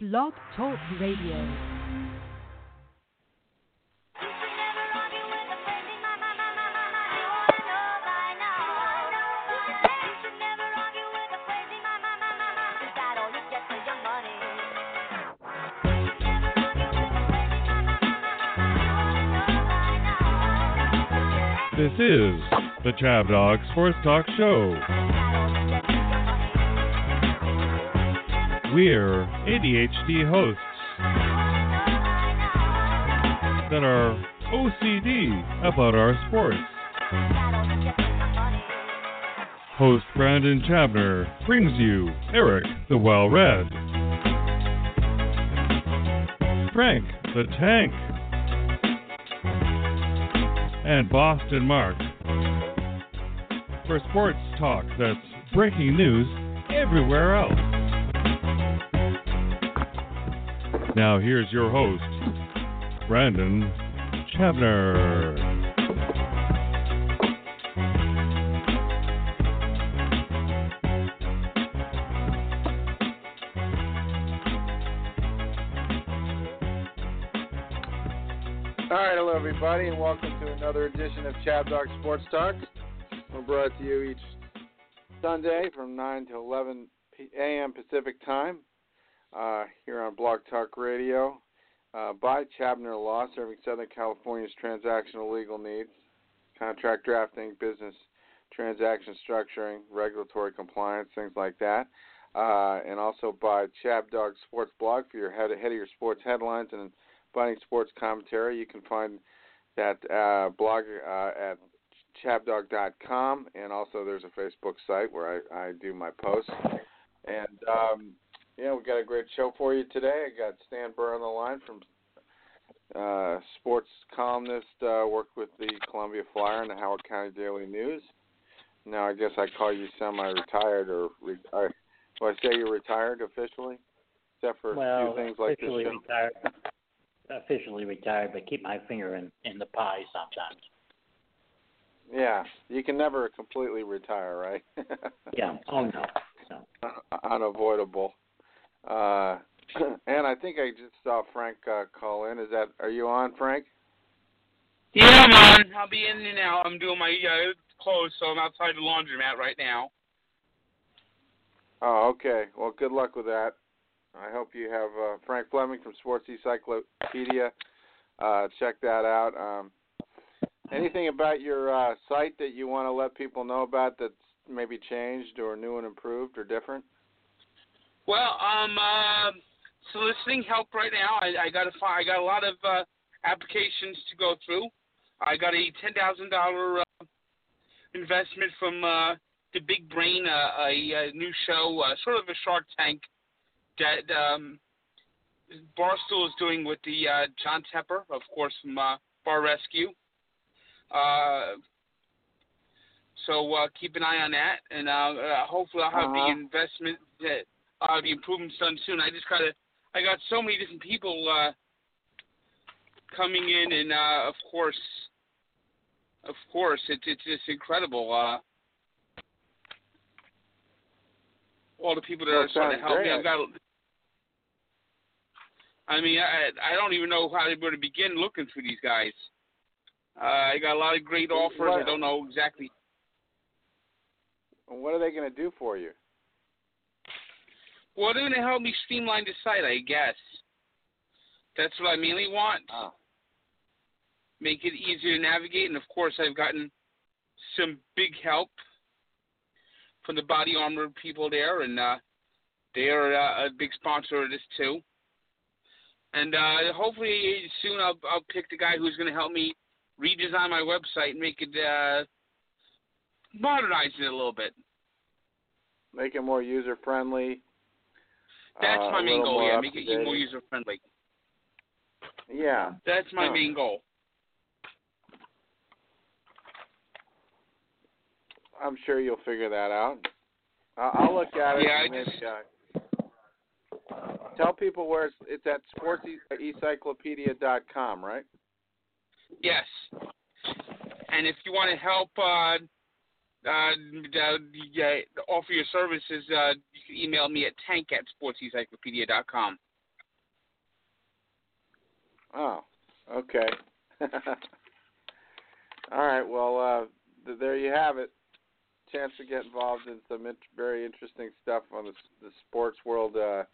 Blog Talk Radio. This is the Chab Dog Sports Talk Show. We're ADHD hosts that are OCD about our sports. Host Brandon Chabner brings you Eric the Well Read, Frank the Tank, and Boston Mark for sports talk that's breaking news everywhere else. Now, here's your host, Brandon Chabner. All right, hello everybody, and welcome to another edition of Chab Dog Sports Talk. We're brought to you each Sunday from 9 to 11 p- a.m. Pacific Time uh, here on Blog Talk Radio uh, by Chabner Law, serving Southern California's transactional legal needs, contract drafting, business transaction structuring, regulatory compliance, things like that. Uh, and also by Chab Dog Sports Blog for your head, head of your sports headlines and Biting Sports Commentary. You can find that uh, blog uh, at chabdog.com, and also there's a Facebook site where I, I do my posts. And um, yeah, we got a great show for you today. I got Stan Burr on the line from uh, sports columnist, uh, worked with the Columbia Flyer and the Howard County Daily News. Now I guess I call you semi-retired, or re- I, do I say you're retired officially, except for a few things like this officially show? retired. Officially retired, but keep my finger in in the pie sometimes. Yeah, you can never completely retire, right? Yeah. Oh no. No. Unavoidable. Uh, and I think I just saw Frank uh, call in. Is that? Are you on, Frank? Yeah, I'm on. I'll be in and out. I'm doing my uh, clothes, so I'm outside the laundromat right now. Oh, okay. Well, good luck with that. I hope you have uh, Frank Fleming from Sports Encyclopedia. Uh, check that out. Um, anything about your uh, site that you want to let people know about that's maybe changed or new and improved or different? Well, um, uh, soliciting help right now. I, I got to find. I got a lot of uh, applications to go through. I got a ten thousand dollar uh, investment from uh, the Big Brain, uh, a, a new show, uh, sort of a Shark Tank that um, Barstool is doing with the uh, Jon Taffer, of course, from uh, Bar Rescue. Uh, so uh, keep an eye on that, and uh, uh, hopefully I'll have Uh-huh. the investment, that uh, the improvements done soon. I just gotta, I got so many different people uh, coming in, and uh, of course, of course, it's it's just incredible. Uh, all the people that Well, are trying to help me. I've got. I mean, I I don't even know how to to begin looking for these guys. Uh, I got a lot of great offers. I don't know exactly. What are they going to do for you? Well, they're going to help me streamline the site, I guess. That's what I mainly want. Oh. Make it easier to navigate, and of course, I've gotten some big help from the body armor people there, and uh, they are uh, a big sponsor of this too. And uh, hopefully soon I'll I'll pick the guy who's going to help me redesign my website and make it uh, modernize it a little bit. Make it more user friendly. That's uh, my main goal. Yeah, make it date. more user friendly. Yeah. That's my Huh. main goal. I'm sure you'll figure that out. I- I'll look at it. Yeah, I maybe, just- uh, tell people where it's, it's at sportsencyclopedia.com, right? Yes. And if you want to help uh, uh, uh, offer your services, uh, you can email me at tank at sportsencyclopedia.com. Oh, okay. All right. Well, uh, th- there you have it. Chance to get involved in some int- very interesting stuff on the, the sports world. Uh,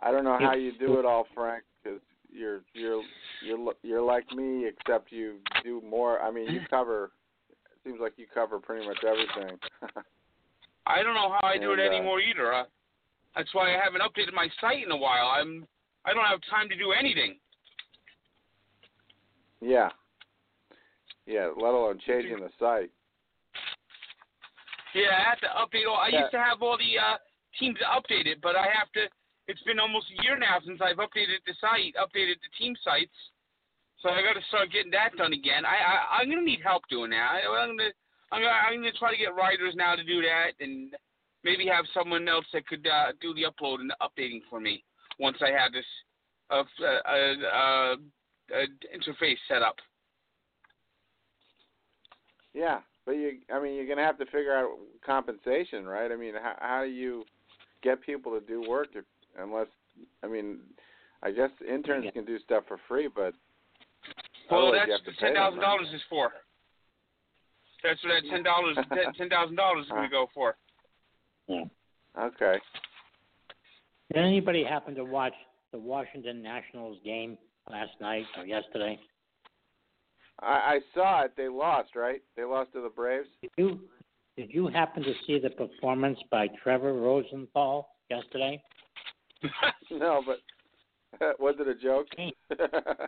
I don't know how you do it all, Frank, because you're you're you're you're like me, except you do more. I mean, you cover. Seems like you cover pretty much everything. I don't know how I do it uh, anymore either. Uh, that's why I haven't updated my site in a while. I'm I don't have time to do anything. yeah. Yeah. Let alone changing the site. Yeah, I have to update all. I Yeah. used to have all the uh, teams updated, but I have to. It's been almost a year now since I've updated the site, updated the team sites. So I got to start getting that done again. I, I I'm gonna need help doing that. I, I'm gonna I'm gonna I'm gonna try to get writers now to do that, and maybe have someone else that could uh, do the upload and the updating for me once I have this uh, uh, uh, uh, interface set up. Yeah, but you, I mean, you're gonna have to figure out compensation, right? I mean, how how do you get people to do work if, unless, I mean, I guess interns Yeah. can do stuff for free, but Well, that's have to what pay ten them, thousand right? dollars is for. That's what that ten dollars ten thousand dollars is going to go for. Yeah. Okay. Did anybody happen to watch the Washington Nationals game last night or yesterday? I, I saw it. They lost, right? They lost to the Braves. Did you did you happen to see the performance by Trevor Rosenthal yesterday? no, but was it a joke?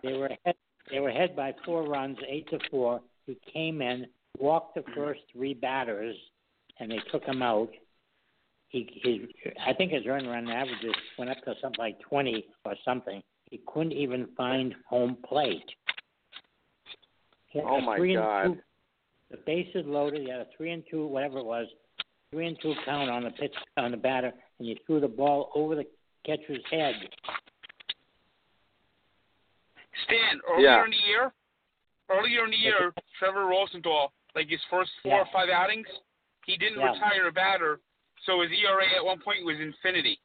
They were ahead, they were ahead by four runs, eight to four. He came in, walked the first three batters, and they took him out. He, he, I think his earned run averages went up to something like twenty or something. He couldn't even find home plate. Oh, my God. two- The bases loaded. He had a three and two, whatever it was, three and two count on the pitch on the batter, and you threw the ball over the catcher's head. Stan, earlier Yeah. in the year, earlier in the year, Trevor Rosenthal, like his first four Yeah. or five outings, he didn't Yeah. retire a batter, so his ERA at one point was infinity.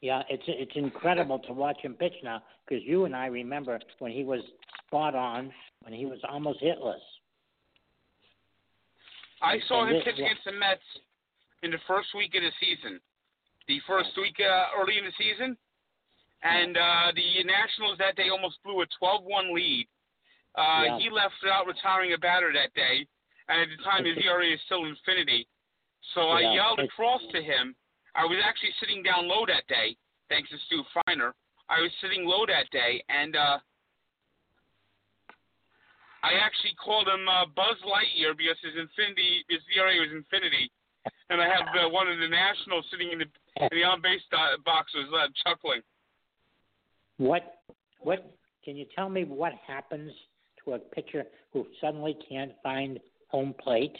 Yeah, it's it's incredible to watch him pitch now because you and I remember when he was spot on, when he was almost hitless. I saw And him this- pitch against the Mets in the first week of the season, the first week uh, early in the season, and uh, the Nationals that day almost blew a 12-1 lead. Uh, Yeah. He left without retiring a batter that day, and at the time his ERA is still infinity. So I Yeah. yelled across to him. I was actually sitting down low that day, thanks to Stu Feiner. I was sitting low that day, and uh, I actually called him uh, Buzz Lightyear because his infinity, his ERA was infinity, and I have uh, one of the Nationals sitting in the in the on base uh, box was uh, chuckling. What what can you tell me what happens to a pitcher who suddenly can't find home plate?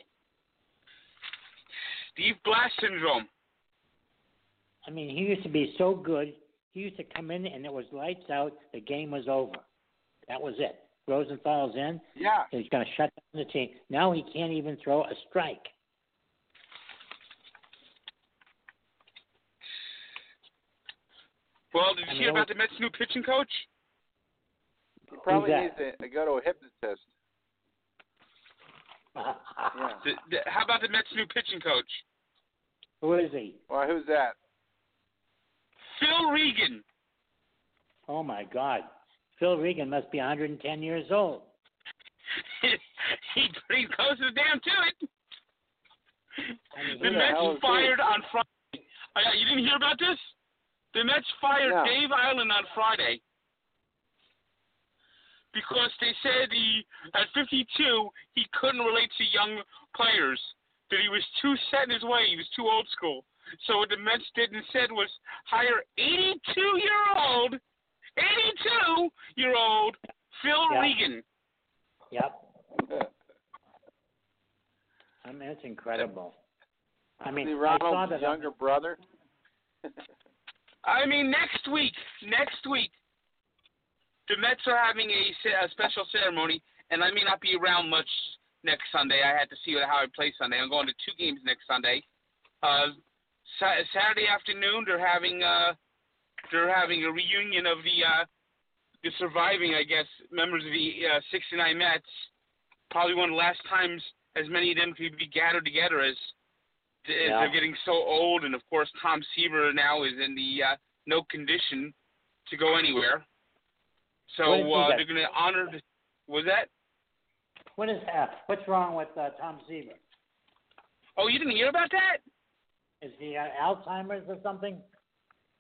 Steve Blass syndrome. I mean, he used to be so good. He used to come in and it was lights out. The game was over. That was it. Rosenthal's in. Yeah. He's going to shut down the team. Now he can't even throw a strike. Well, did I you mean, hear about the Mets' new pitching coach? He probably Who's needs to, to go to a hypnotist. Yeah. The, the, how about the Mets' new pitching coach? Who is he? Well, who's that? Phil Regan. Oh my God. Phil Regan must be 110 years old. he pretty close as damn to it. I mean, The Who the Mets he? fired on Friday. Uh, you didn't hear about this? The Mets fired No. Dave Eiland on Friday because they said he, at 52, he couldn't relate to young players. That he was too set in his way. He was too old school. So what the Mets did and said was hire 82 year old, 82 year old Phil Yeah. Regan. Yep. I mean, it's incredible. I mean, See I saw Ronald's that. Uh, younger brother. I mean, next week, next week, the Mets are having a, a special ceremony, and I may not be around much next Sunday. I had to see how I play Sunday. I'm going to two games next Sunday. Uh, sa- Saturday afternoon, they're having uh, they're having a reunion of the uh, the surviving, I guess, members of the uh, 69 Mets. Probably one of the last times as many of them could be gathered together as Yeah. they're getting so old. And of course, Tom Seaver now is in the uh, no condition to go anywhere. So What did he uh, they're going to honor. The, was that? What is that? What's wrong with uh, Tom Seaver? Oh, you didn't hear about that? Is he uh, Alzheimer's or something?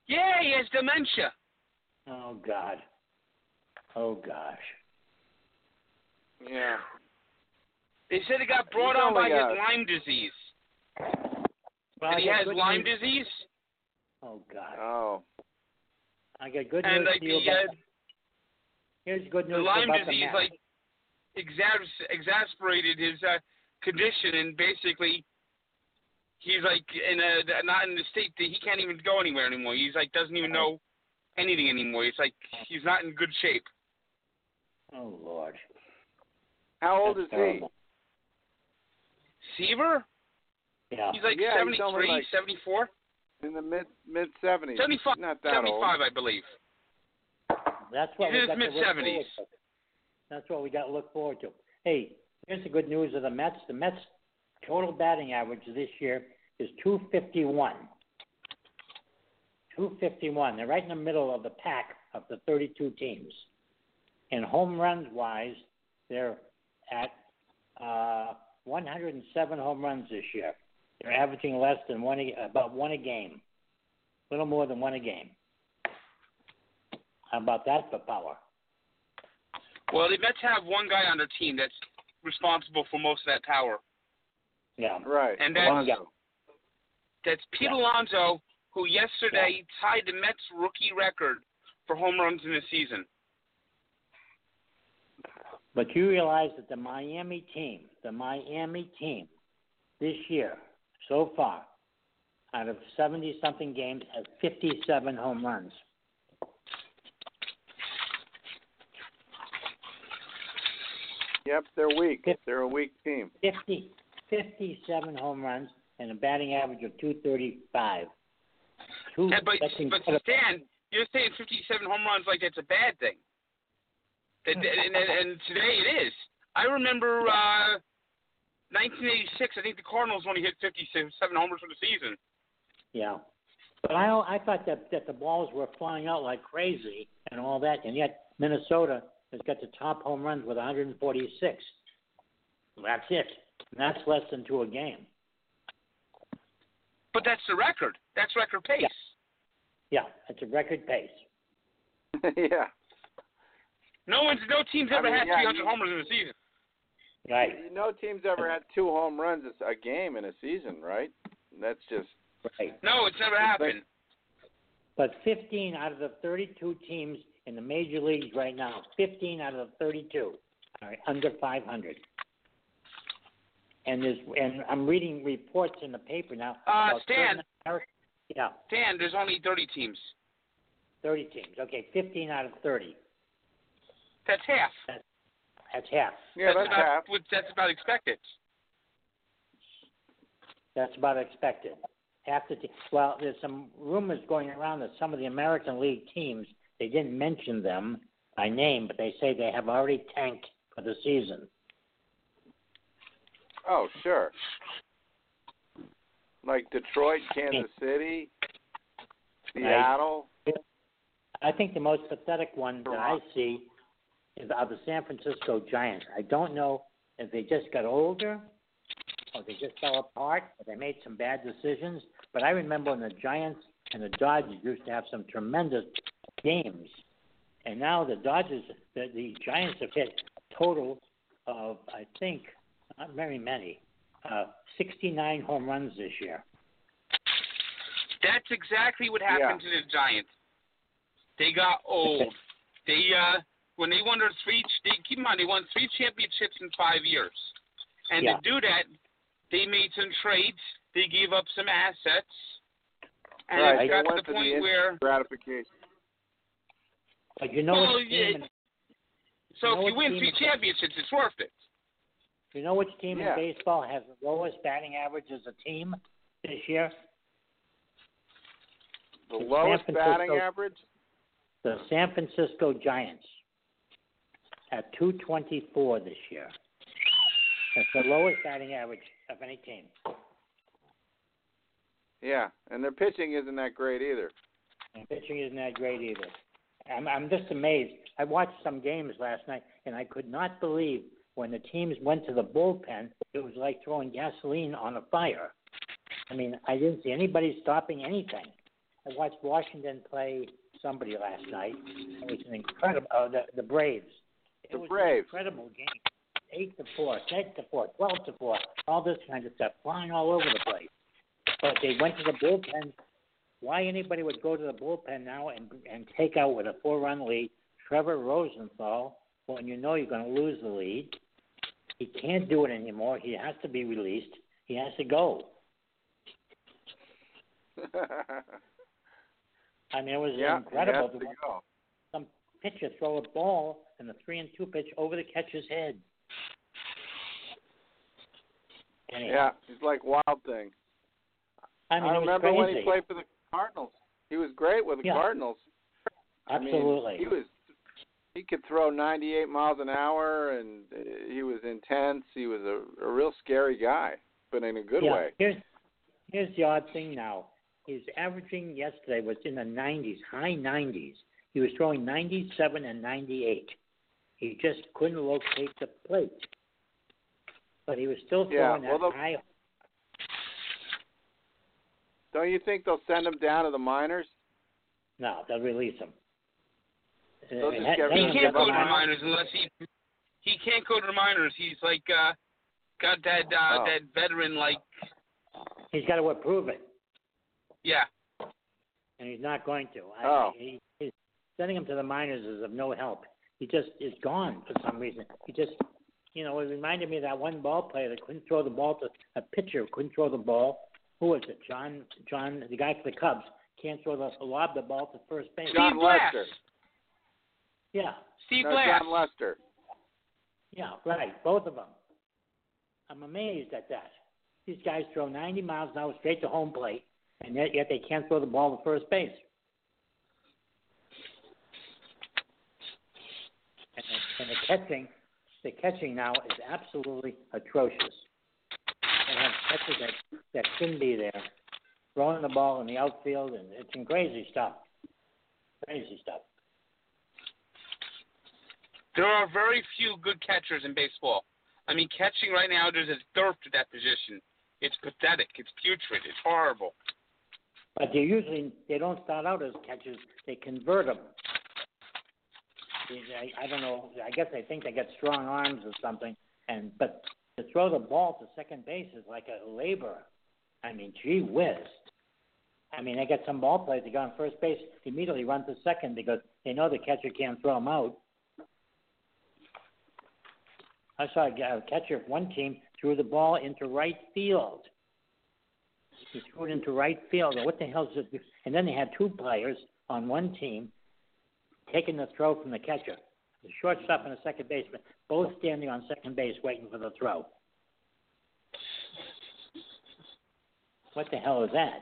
Yeah, he has dementia. Oh God. Oh gosh. Yeah. They said it got brought on by his got- Lyme disease. Well, and he has Lyme news- disease. Oh God. Oh. I got good And news like to you the, about. uh, here's good the news Lyme about the disease Mets. like exas- exasperated his uh, condition, and basically he's like in a not in the state that he can't even go anywhere anymore. He's like doesn't even know anything anymore. It's like he's not in good shape. Oh Lord. How old That's is he? Seaver, Yeah. he's like Yeah, 73, only like- 74, In the mid mid seventies. 75, Not that 75, I believe. That's what He's we in got his to look mid-seventies. forward to. That's what we got to look forward to. Hey, here's the good news of the Mets. The Mets' total batting average this year is 251. 251. They're right in the middle of the pack of the 32 teams. And home runs wise, they're at uh, 107 home runs this year. They're averaging less than one, a, about one a game, a little more than one a game. How about that for power? Well, the Mets have one guy on their team that's responsible for most of that power. Yeah. Right. And that's Alonso. That's Pete Yeah. Alonso, who yesterday tied the Mets rookie record for home runs in a season. But you realize that the Miami team, the Miami team, this year, so far, out of 70 something games, has 57 home runs. Yep, they're weak. Fif- They're a weak team. 50, 57 home runs and a batting average of 235. Two, Yeah, but that's but incredible. Stan, you're saying 57 home runs like that's a bad thing. And, and, and, and today it is. I remember uh, 1986. I think the Cardinals only hit 57 homers for the season. Yeah. But I I thought that that the balls were flying out like crazy and all that, and yet Minnesota has got the top home runs with 146. That's it. And that's less than two a game. But that's the record. That's record pace. Yeah, it's a record pace. yeah. No one's no team's I ever mean, had yeah, 300 homers in a season. Right. No team's ever had two home runs a game in a season, right? That's just Right. No, it's never happened. But 15 out of the 32 teams in the major leagues right now, 15 out of the 32 are under 500. And there's and I'm reading reports in the paper now. Uh, Stan. certain Ameri- Yeah, Dan, there's only 30 teams. 30 teams. Okay, 15 out of 30. That's half. That's half. yeah, that's that's about half. what- that's about expected. That's about expected. Half the te- well, there's some rumors going around that some of the American League teams they didn't mention them by name, but they say they have already tanked for the season. Oh, sure. Like Detroit, Kansas City, Seattle. I think the most pathetic one that I see is are the San Francisco Giants. I don't know if they just got older or they just fell apart or they made some bad decisions. But I remember when the Giants and the Dodgers used to have some tremendous games. And now the Dodgers, the, the Giants have hit a total of, I think, not very many, uh, 69 home runs this year. That's exactly what happened to the Giants. They got old. They uh when they won their three they keep in mind they won three championships in five years. And Yeah. to do that, they made some trades, they gave up some assets. And right, it got to the point the where gratification. But you know Well, which yeah, so You if you win three championships it's worth it. Do you know which team Yeah. in baseball has the lowest batting average as a team this year? The San lowest batting average. the San Francisco Giants at 224 this year. That's the lowest batting average of any team. Yeah, and their pitching isn't that great either. And pitching isn't that great either. I'm, I'm just amazed. I watched some games last night, and I could not believe when the teams went to the bullpen, it was like throwing gasoline on a fire. I mean, I didn't see anybody stopping anything. I watched Washington play somebody last night. It was an incredible. Uh, the the Braves. It The was Braves. an incredible game. Eight to four, ten to four, twelve to four, all this kind of stuff flying all over the place. But they went to the bullpen. Why anybody would go to the bullpen now and and take out with a four-run lead Trevor Rosenthal when you know you're going to lose the lead? He can't do it anymore. He has to be released. He has to go. I mean, it was yeah, incredible to to some pitcher throw a ball and the three and two pitch over the catcher's head. Yeah, he's like Wild Thing. I mean, was remember when he played for the Cardinals. He was great with the Yeah. Cardinals. I mean, Absolutely. he was. He could throw 98 miles an hour, and uh, he was intense. He was a, a real scary guy, but in a good yeah. way. Here's here's the odd thing now. His averaging yesterday was in the 90s, high 90s. He was throwing 97 and 98. He just couldn't locate the plate. But he was still Yeah, throwing well, that high. Don't you think they'll send him down to the minors? No, they'll release him. They'll just get He rid hang him of can't go the to the minors. minors unless he he can't go to the minors. He's like uh got that uh Oh. that veteran like He's got to approve it. yeah. and he's not going to. I, Oh. he, he's sending him to the minors is of no help. He just is gone for some reason. He just, you know, it reminded me of that one ball player that couldn't throw the ball to a pitcher couldn't throw the ball. Who was it? John, John, the guy for the Cubs can't throw the lob the ball to first base. John Steve Blass. Lester. Steve Yeah, No, Blass. Jon Lester. yeah, right, both of them. I'm amazed at that. These guys throw 90 miles an hour straight to home plate, and yet, yet they can't throw the ball to first base. And the, catching, the catching now is absolutely atrocious. They have catchers that that shouldn't be there, throwing the ball in the outfield, and it's some crazy stuff. Crazy stuff. There are very few good catchers in baseball. I mean, catching right now, there's a dearth to that position. It's pathetic. It's putrid. It's horrible. But they usually they don't start out as catchers. They convert them. I, I don't know. I guess they think they got strong arms or something. And but to throw the ball to second base is like a labor. I mean, gee whiz. I mean, they got some ball players that go on first base immediately run to second because they know the catcher can't throw them out. I saw a catcher of one team threw the ball into right field. He threw it into right field. What the hell is it? And then they had two players on one team taking the throw from the catcher, the shortstop and the second baseman, both standing on second base waiting for the throw. What the hell is that?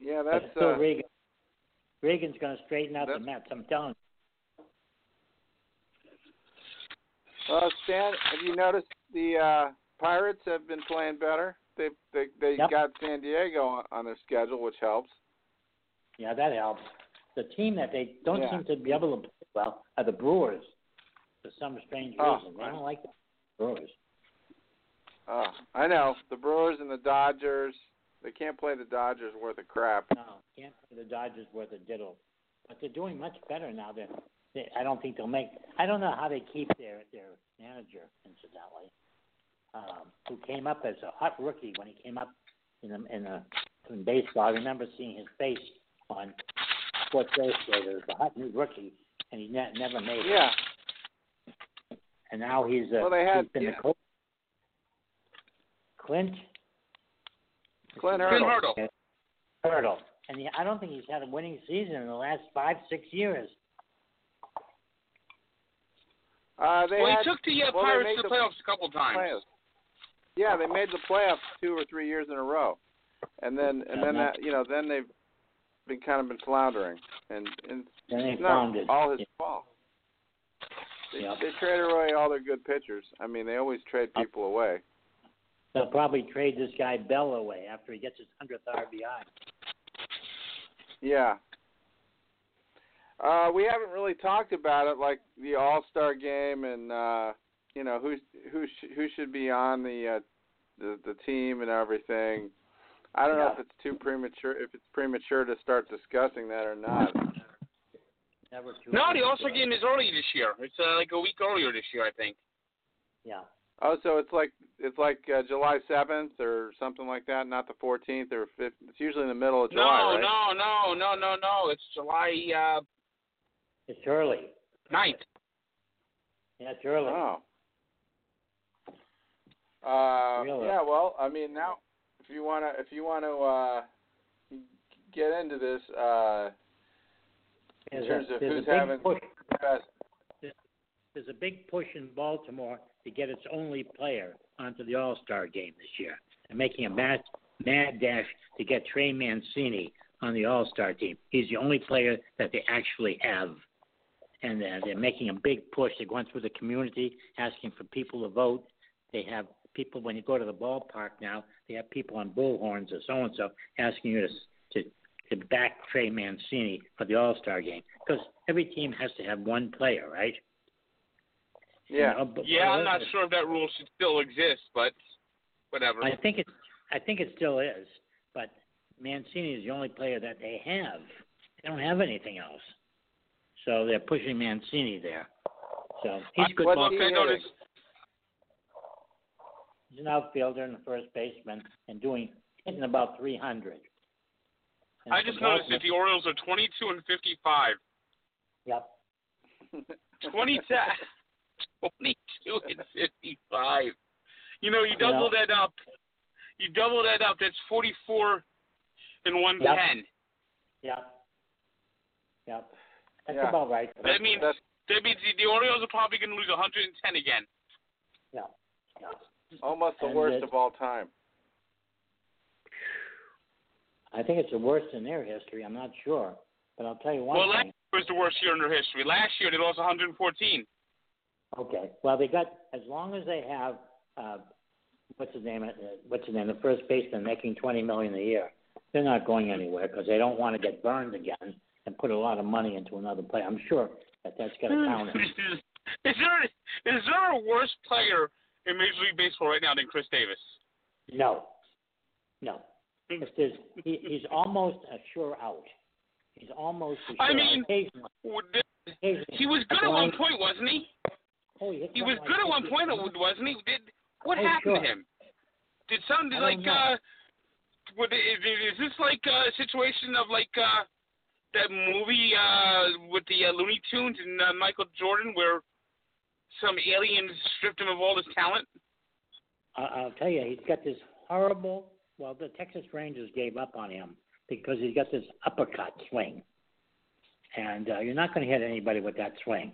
Yeah, that's it's still uh, Regan. Regan's going to straighten out the Mets. I'm telling you. Well, Stan, have you noticed the uh, Pirates have been playing better? They they they Yep. got San Diego on, on their schedule, which helps. Yeah, that helps. The team that they don't Yeah. seem to be able to play well are the Brewers for some strange Oh, reason. They right. don't like the Brewers. Oh, I know the Brewers and the Dodgers. They can't play the Dodgers worth a crap. No, can't play the Dodgers worth a diddle. But they're doing much better now. They're, they, I don't think they'll make. I don't know how they keep their their manager, incidentally, um, who came up as a hot rookie when he came up in the, in the in baseball. I remember seeing his face on Sports Illustrated as a hot new rookie, and he ne- never made it. Yeah, And now he's uh, Well, they had- he's been yeah. the coach. Clint Clint Clint Hurdle. Hurdle. Hurdle, and he, I don't think he's had a winning season in the last five six years. Uh, they well, had he took the uh, well, Pirates to the the playoffs a couple times. playoffs. Yeah, they made the playoffs two or three years in a row, and then and then that you know then they've been kind of been floundering, and, and it's not it. all his Yeah. fault. They, Yep. they traded away all their good pitchers. I mean, they always trade people away. They'll probably trade this guy Bell away after he gets his hundredth RBI. Yeah. Uh, we haven't really talked about it, like the All Star game, and uh, you know who who sh- who should be on the uh, the the team and everything. I don't know Yeah. if it's too premature if it's premature to start discussing that or not. Never too No, the late. All Star game is early this year. It's uh, like a week earlier this year, I think. Yeah. Oh, so it's like it's like uh, July seventh or something like that, not the fourteenth or fifth. It's usually in the middle of July, no, right? no, no, no, no, no. It's July uh, It's early. 9th. Yeah, it's early. Oh. Uh, Really? yeah. Well, I mean, now if you wanna if you wanna uh, get into this, uh, in There's terms a, of who's having push. best. There's a big push in Baltimore to get its only player onto the All Star game this year. They're making a mad, mad dash to get Trey Mancini on the All Star team. He's the only player that they actually have. And uh, they're making a big push. They're going through the community asking for people to vote. They have people, when you go to the ballpark now, they have people on bullhorns or so and so asking you to, to, to back Trey Mancini for the All Star game. Because every team has to have one player, right? Yeah. You know, but- Yeah, I'm not but- sure if that rule should still exist, but whatever. I think it. I think it still is, but Mancini is the only player that they have. They don't have anything else, so they're pushing Mancini there. So he's a good What's ball. he Look, I noticed. He's an outfielder and a first baseman, and doing hitting about 300. And I just noticed that the Orioles are 22 and 55. Yep. 20, 22 and 55. You know, you double that up. You double that up. That's 44 and 110. Yep. Yep. That's Yeah. about right. That means That's that means the, the Orioles are probably going to lose 110 again. Yeah. Yeah. Almost the And worst it- of all time. I think it's the worst in their history. I'm not sure, but I'll tell you one Well, last year was the worst year in their history. Last year they lost 114. Okay. Well, they got as long as they have uh, what's his name? Uh, what's his name? The first baseman making twenty million a year. They're not going anywhere because they don't want to get burned again and put a lot of money into another player. I'm sure that that's going to count. is there is there a worse player in Major League Baseball right now than Chris Davis? no, no. If there's, he, he's almost a sure out. He's almost a sure I mean. Occasionally, He was good at one point, wasn't he? Oh, he, He was something good at one point, 50. wasn't he? Did what Oh, happened sure. to him? Did some I like know. uh? Would, is, is this like a situation of like uh that movie uh with the uh, Looney Tunes and uh, Michael Jordan where some aliens stripped him of all his talent? I'll tell you, he's got this horrible. Well, the Texas Rangers gave up on him because he's got this uppercut swing, and uh, you're not going to hit anybody with that swing.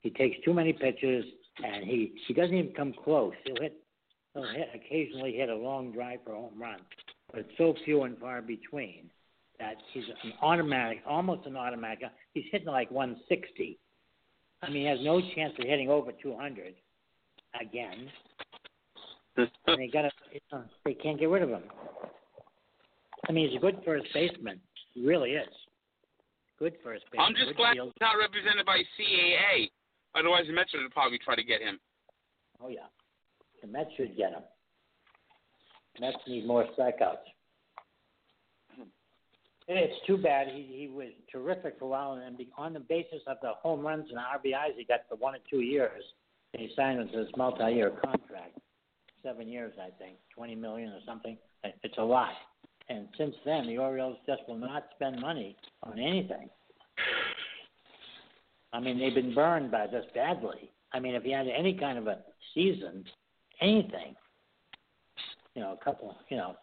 He takes too many pitches, and he he doesn't even come close. He'll hit, he'll hit occasionally hit a long drive for a home run, but it's so few and far between that he's an automatic, almost an automatic. He's hitting like 160. I mean, he has no chance of hitting over 200 again and they got to they can't get rid of him. I mean, he's a good first baseman. He really is. Good first baseman. I'm just good glad field. he's not represented by CAA. Otherwise, the Mets would probably try to get him. Oh yeah, the Mets should get him. Mets need more strikeouts. And it's too bad. He he was terrific for a while, and on the basis of the home runs and RBIs he got for one or two years, he signed to this multi-year contract, seven years I think, twenty million or something. It's a lot. And since then, the Orioles just will not spend money on anything. I mean, they've been burned by this badly. I mean, if he had any kind of a season, anything, you know, a couple, you know,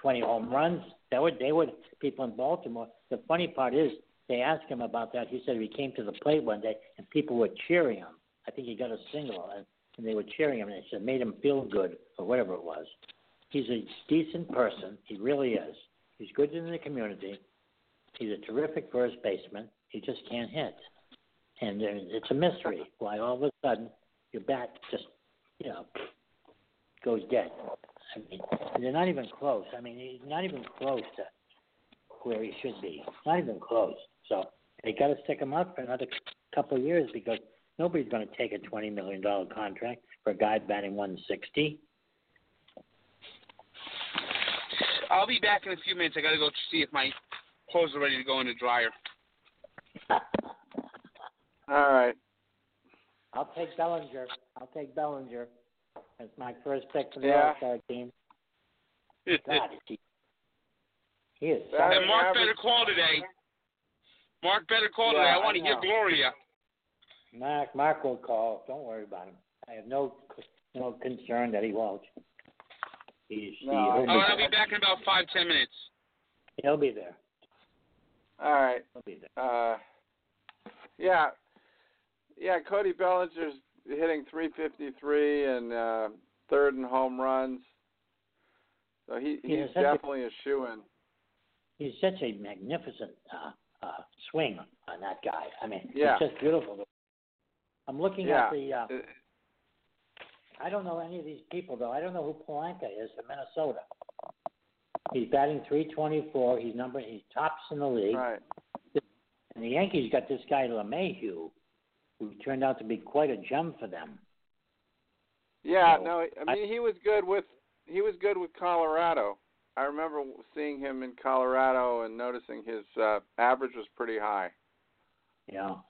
twenty home runs, that would they would people in Baltimore. The funny part is they asked him about that. He said he came to the plate one day and people were cheering him. I think he got a single and, and they were cheering him and it said made him feel good or whatever it was. He's a decent person. He really is. He's good in the community. He's a terrific first baseman. He just can't hit, and it's a mystery why all of a sudden your bat just, you know, goes dead. I mean, they're not even close. I mean, he's not even close to where he should be. Not even close. So they got to stick him up for another couple of years because nobody's going to take a twenty million dollar contract for a guy batting one sixty. I'll be back in a few minutes. I got to go see if my clothes are ready to go in the dryer. All right. I'll take Bellinger. I'll take Bellinger as my first pick for the Yeah. All Star team. God, is he, he is. That- and Mark better call today. Mark better call Yeah, today. I I want to hear. Gloria. Mark, Mark will call. Don't worry about him. I have no no concern that he won't. He's, No, he, I- he'll, Oh, be I'll be back in about five ten minutes. he'll be there. All right. He'll be there. Uh, yeah, yeah. Cody Bellinger's hitting 353 and uh, third in home runs. So he he's such a- definitely a shoe in. He's such a magnificent uh, uh, swing on that guy. I mean, Yeah. it's just beautiful. I'm looking Yeah. at the. Uh, I don't know any of these people though. I don't know who Polanco is from Minnesota. He's batting 324. He's number. He's tops in the league. Right. And the Yankees got this guy LeMahieu, who turned out to be quite a gem for them. Yeah. So, No. I mean, he was good with he was good with Colorado. I remember seeing him in Colorado and noticing his uh, average was pretty high. Know,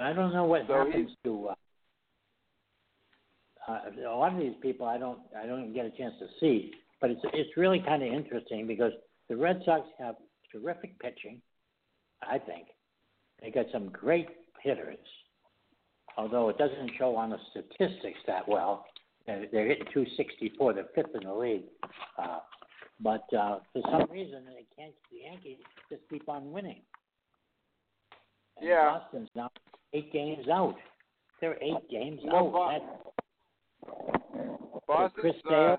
I don't know what So happens to. Uh, uh, a lot of these people, I don't, I don't get a chance to see, but it's it's really kind of interesting because the Red Sox have terrific pitching. I think they got some great hitters, although it doesn't show on the statistics that well. They're, they're hitting 264. They're fifth in the league. Uh, but uh, for some reason, they can't. The Yankees just keep on winning. And Yeah. Boston's now eight games out. They're eight games Well, out. Bo- Boston's Chris uh.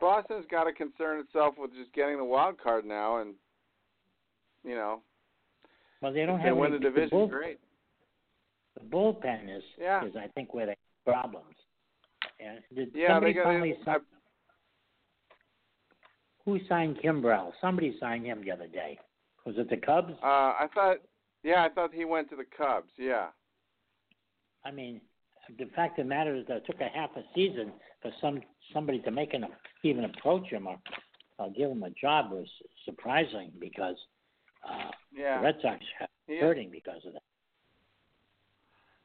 Boston's got to concern itself with just getting the wild card now, and you know, well, they don't they have any, the division. bull, great. The bullpen is Yeah. is I think where they have problems. And did Yeah, somebody they got. finally I, sign, who signed Kimbrel? Somebody signed him the other day. Was it the Cubs? uh, I thought. Yeah, I thought he went to the Cubs. Yeah. I mean, the fact of the matter is that it took a half a season for some somebody to make an even approach him or, or give him a job was surprising because uh, Yeah. the Red Sox He- hurting because of that.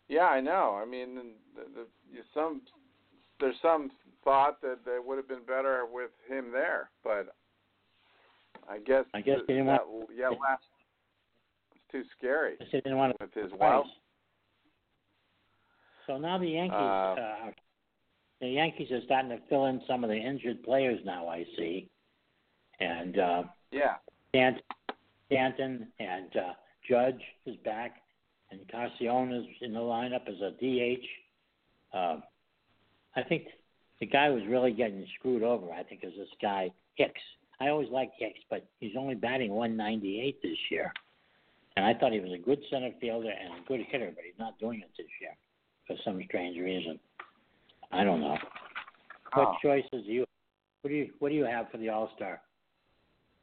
Yeah, I know. I mean, the, the, you- some there's some thought that they would have been better with him there, but I guess I guess th- they didn't that, want- yeah last it's too scary They didn't want to with his wild. So now the Yankees, Uh, uh, the Yankees are starting to fill in some of the injured players now. I see, and uh, Yeah. Stanton, Stanton and uh, Judge is back, and Cassione is in the lineup as a DH. Uh, I think the guy who's really getting screwed over, I think, is this guy Hicks. I always liked Hicks, but he's only batting 198 this year. And I thought he was a good center fielder and a good hitter, but he's not doing it this year for some strange reason. I don't know. What Oh. choices do you? What do you? What do you have for the All Star?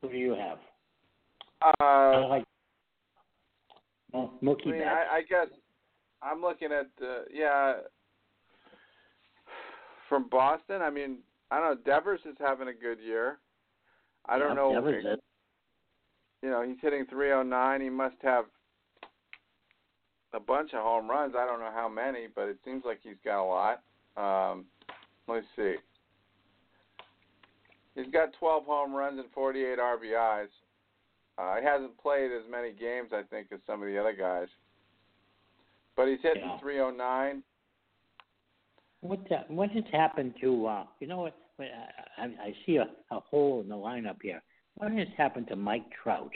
Who do you have? I Uh, like Mo- I mean, I, I guess I'm looking at uh, yeah from Boston. I mean, I don't know. Devers is having a good year. I don't Yeah, know. Devers is. You know, he's hitting 309. He must have a bunch of home runs. I don't know how many, but it seems like he's got a lot. Um, let's see. He's got 12 home runs and 48 RBIs. Uh, he hasn't played as many games, I think, as some of the other guys. But he's hitting Yeah. 309. What uh, what has happened to? uh You know what? I, I see a, a hole in the lineup here. What has happened to Mike Trout?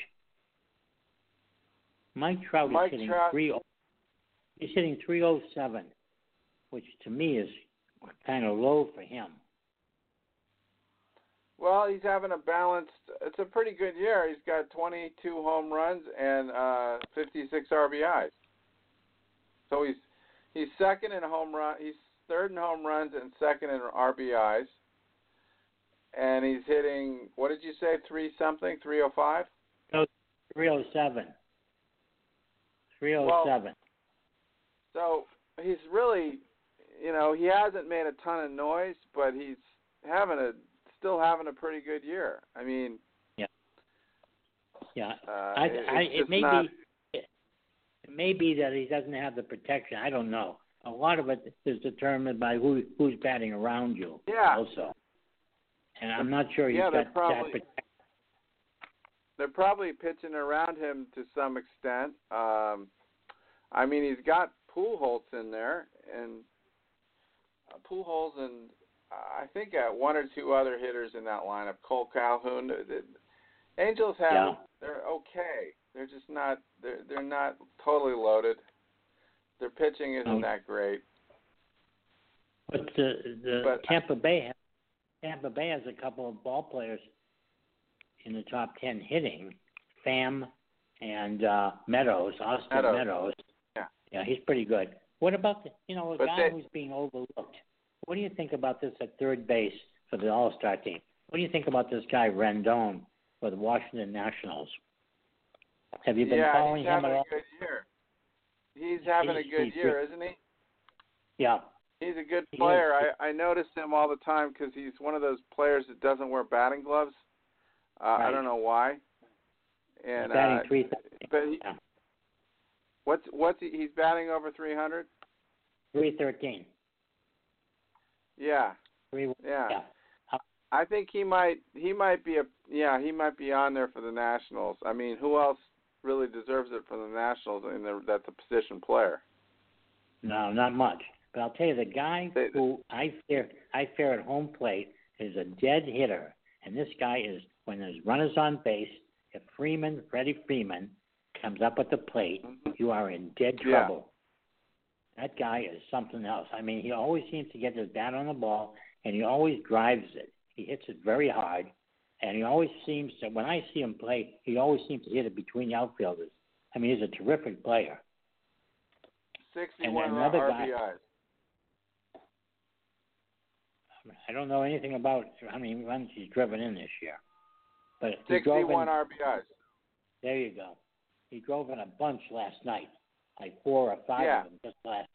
Mike Trout Mike is hitting Trout- three. oh, He's hitting three oh seven, which to me is kind of low for him. Well, he's having a balanced. It's a pretty good year. He's got 22 home runs and uh, 56 RBIs. So he's he's second in home run. He's third in home runs and second in RBIs. And he's hitting. What did you say? Three something? 305. No, 307. 307. So he's really, you know, he hasn't made a ton of noise, but he's having a still having a pretty good year. I mean, yeah, yeah. Uh, I, it, I, it may not, be, it may be that he doesn't have the protection. I don't know. A lot of it is determined by who who's batting around you. Yeah. Also, and I'm not sure he's Yeah, got probably- that protection. they're probably pitching around him to some extent. Um, I mean, he's got Pujols in there, and uh, Pujols and I think uh, one or two other hitters in that lineup. Kole Calhoun. The, the Angels have Yeah. they're okay. They're just not they're they're not totally loaded. Their pitching isn't Oh. that great. But the the But- Tampa Bay has, Tampa Bay has a couple of ball players in the top ten hitting. Pham and uh Meadows, Austin Meadows. Meadows. Yeah. Yeah, he's pretty good. What about the you know, a But guy they- who's being overlooked? What do you think about this at third base for the All Star team? What do you think about this guy Rendon for the Washington Nationals? Have you been yeah, following he's him having at a all? good year. He's having a good he's year, isn't he? Yeah. He's a good player. I I notice him all the time because he's one of those players that doesn't wear batting gloves. Uh, I don't know why. And he's batting uh, three but he, Yeah. what's what's he, he's batting over 300? three thirteen. Yeah, yeah. yeah. I think he might he might be a yeah he might be on there for the Nationals. I mean, who else really deserves it for the Nationals? In the, that's a position player. No, not much. But I'll tell you, the guy They- who I fear I fear at home plate is a dead hitter, and this guy is when there's runners on base. If Freeman, Freddie Freeman, comes up at the plate, Mhm. you are in dead trouble. That guy is something else. I mean, he always seems to get his bat on the ball, and he always drives it. He hits it very hard, and he always seems to. When I see him play, he always seems to hit it between the outfielders. I mean, he's a terrific player. 61 another guy- RBIs. I don't know anything about how many runs he's driven in this year, but 61 in, RBIs. There you go. He drove in a bunch last night, like four or five Yeah. of them just last.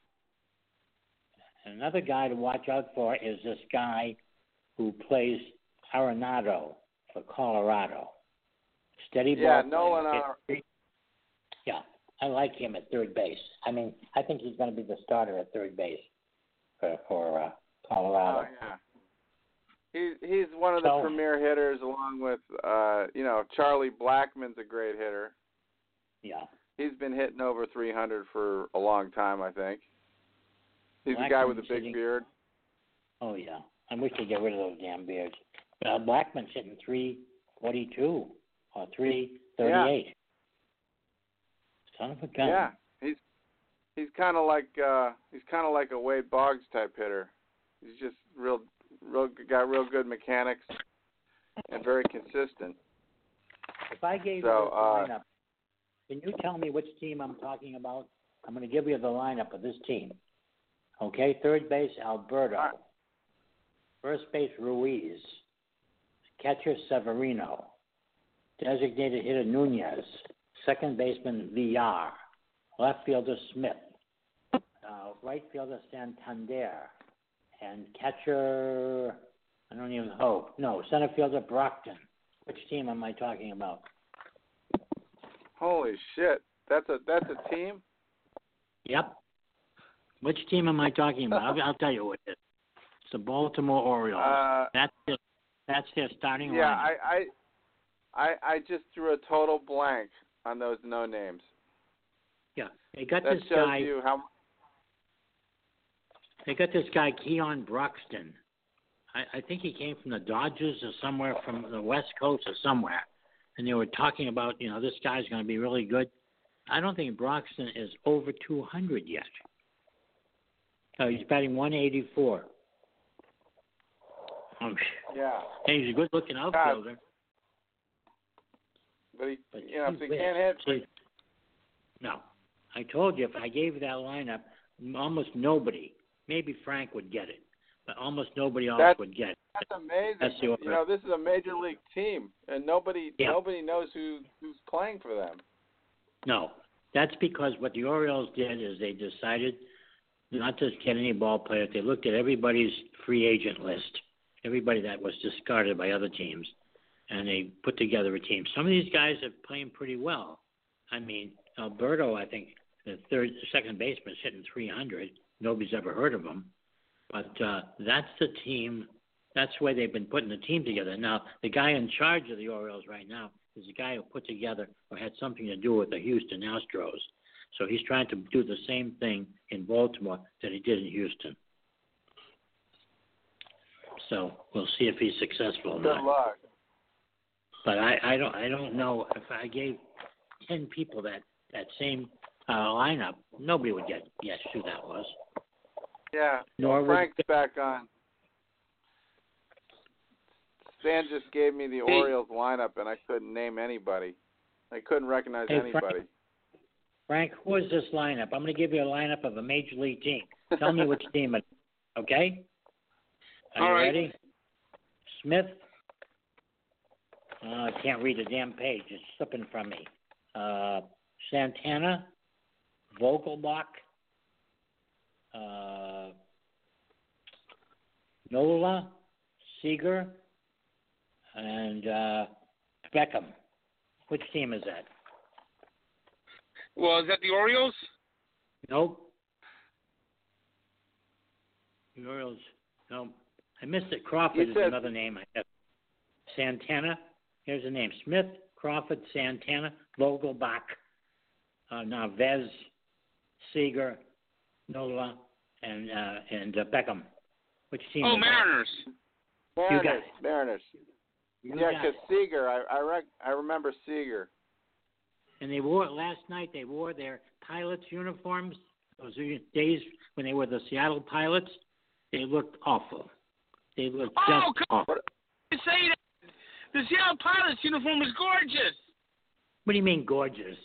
Another guy to watch out for is this guy who plays Arenado for Colorado. Steady ball. Yeah, Nolan. Ar- Yeah, I like him at third base. I mean, I think he's going to be the starter at third base for for uh, Colorado. Oh yeah. He's he's one of the So- premier hitters, along with uh, you know Charlie Blackmon's a great hitter. Yeah. He's been hitting over 300 for a long time, I think. He's a guy with a big hitting- beard. Oh yeah, I wish they'd get rid of those damn beards. Uh, Blackmon's hitting three forty-two or three thirty-eight. Son of a gun. Yeah, he's he's kind of like uh he's kind of like a Wade Boggs type hitter. He's just real real got real good mechanics and very consistent. If I gave So, you the uh, lineup, can you tell me which team I'm talking about? I'm going to give you the lineup of this team. Okay, third base Alberto, right. first base Ruiz, catcher Severino, designated hitter Nunez, second baseman Villar, left fielder Smith, uh, right fielder Santander, and catcher I don't even oh no center fielder Broxton. Which team am I talking about? Holy shit, that's a that's a team. Yep. Which team am I talking about? I'll, I'll tell you what it is. It's the Baltimore Orioles. Uh, that's their, that's their starting line. yeah, lineup. I, I I I just threw a total blank on those no names. yeah, they got That this shows guy. you how They got this guy Keon Broxton. I, I think he came from the Dodgers or somewhere from the West Coast or somewhere, and they were talking about you know this guy's going to be really good. I don't think Broxton is over 200 yet. Oh, he's batting 184. Um, Yeah, and he's a good-looking outfielder. but he, But you know, if he can't hit, See, no, I told you if I gave you that lineup, almost nobody, maybe Frank would get it, almost nobody else That's- would get that's amazing. That's you know, this is a major league team, and nobody Yeah. nobody knows who who's playing for them. No, that's because what the Orioles did is they decided not to get any ball players. They looked at everybody's free agent list, everybody that was discarded by other teams, and they put together a team. Some of these guys are playing pretty well. I mean, Alberto, I think the third, the second baseman, is hitting 300. Nobody's ever heard of him, but uh, that's the team. That's why they've been putting the team together. Now, the guy in charge of the Orioles right now is the guy who put together or had something to do with the Houston Astros. So he's trying to do the same thing in Baltimore that he did in Houston. So we'll see if he's successful or Good not. luck. But I, I don't I don't know if I gave ten people that that same uh, lineup, nobody would get guess who that was. Yeah, would- Frank's back on. Stan just gave me the Hey. Orioles lineup, and I couldn't name anybody. I couldn't recognize Hey, Frank. anybody. Frank, who is this lineup? I'm going to give you a lineup of a major league team. Tell me which team it. Okay. Are All you right. ready? Smith. Uh, I can't read the damn page. It's slipping from me. Uh, Santana, Vogelbach, uh, Nola, Seager, and uh, Beckham. Which team is that? Well, is that the Orioles? Nope. The Orioles. No, I missed it. Crawford is another name. I guess. Santana. Here's the name: Smith, Crawford, Santana, Vogelbach, uh, Narvaez, Seager, Nola, and uh, and uh, Beckham. Which team? Oh, is that? Mariners. got Mariners. Mariners. You Yeah, because. Seager, I I, rec- I remember Seager. And they wore last night. They wore their pilots' uniforms. Those days when they were the Seattle Pilots, they looked awful. They looked Oh, just come awful. You say that. The Seattle Pilots uniform is gorgeous. What do you mean gorgeous?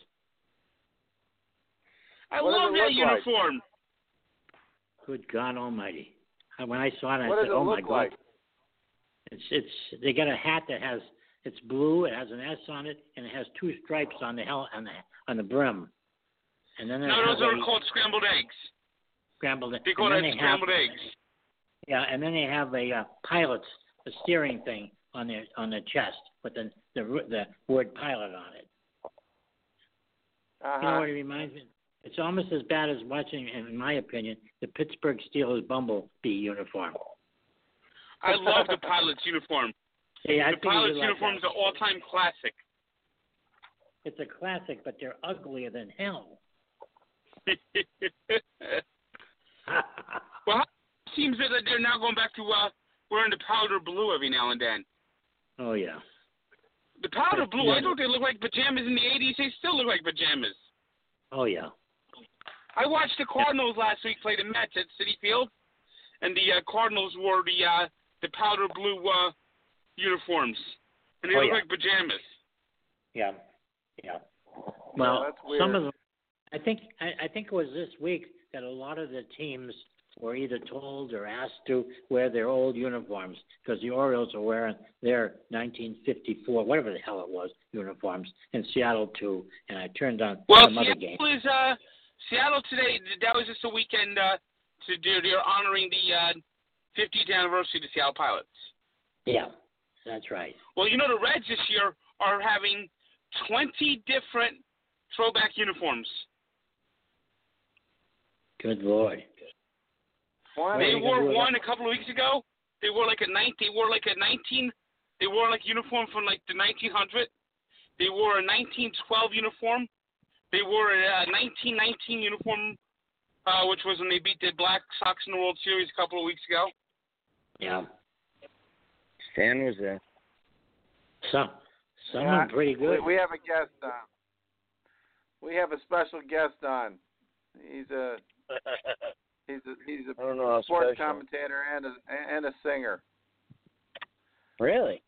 I What love that uniform. like? Uniform. Good God Almighty! Uh, When I saw it, I What said, "Oh my God!" like? It's it's they got a hat that has it's blue. It has an S on it, and it has two stripes on the hell on the on the brim. And then they No, those are a called scrambled eggs. scrambled. They call that then they have scrambled eggs. yeah, and then they have a uh, pilot's a steering thing on their on their chest with the the the word pilot on it. Uh You know what it reminds me? It's almost as bad as watching, in my opinion, the Pittsburgh Steelers bumblebee uniform. I love the Pilots uniform. I the Pilots uniform is an all-time classic. It's a classic, but they're uglier than hell. well, it seems that they're now going back to uh, wearing the powder blue every now and then. oh yeah. The powder blue, yeah. I thought they looked like pajamas in the 80s. They still look like pajamas. Oh yeah. I watched the Cardinals last week play the Mets at Citi Field, and the uh, Cardinals wore the uh, the powder blue uh, uniforms, and they Oh, look yeah. like pajamas. Yeah. Yeah. Well, that's some of them. I think I, I think it was this week that a lot of the teams were either told or asked to wear their old uniforms because the Orioles are wearing their 1954, whatever the hell it was, uniforms in Seattle too. And I turned on Well, some other game. Seattle is uh, Seattle today. That was just a weekend uh, to do. They're honoring the uh, 50th anniversary of the Seattle Pilots. Yeah, that's right. Well, you know the Reds this year are having 20 different throwback uniforms. Good lord. Why They wore do it one a couple of weeks ago. They wore like a nine. They wore like a 19. They wore like a uniform from like the 1900. They wore a 1912 uniform. They wore a 1919 uniform, uh, which was when they beat the Black Sox in the World Series a couple of weeks ago. Yeah. Stan was there. Some some Yeah, pretty we, good. we have a guest on. We have a special guest on. He's a he's a he's a I don't know sports special. commentator and a and a singer. Really?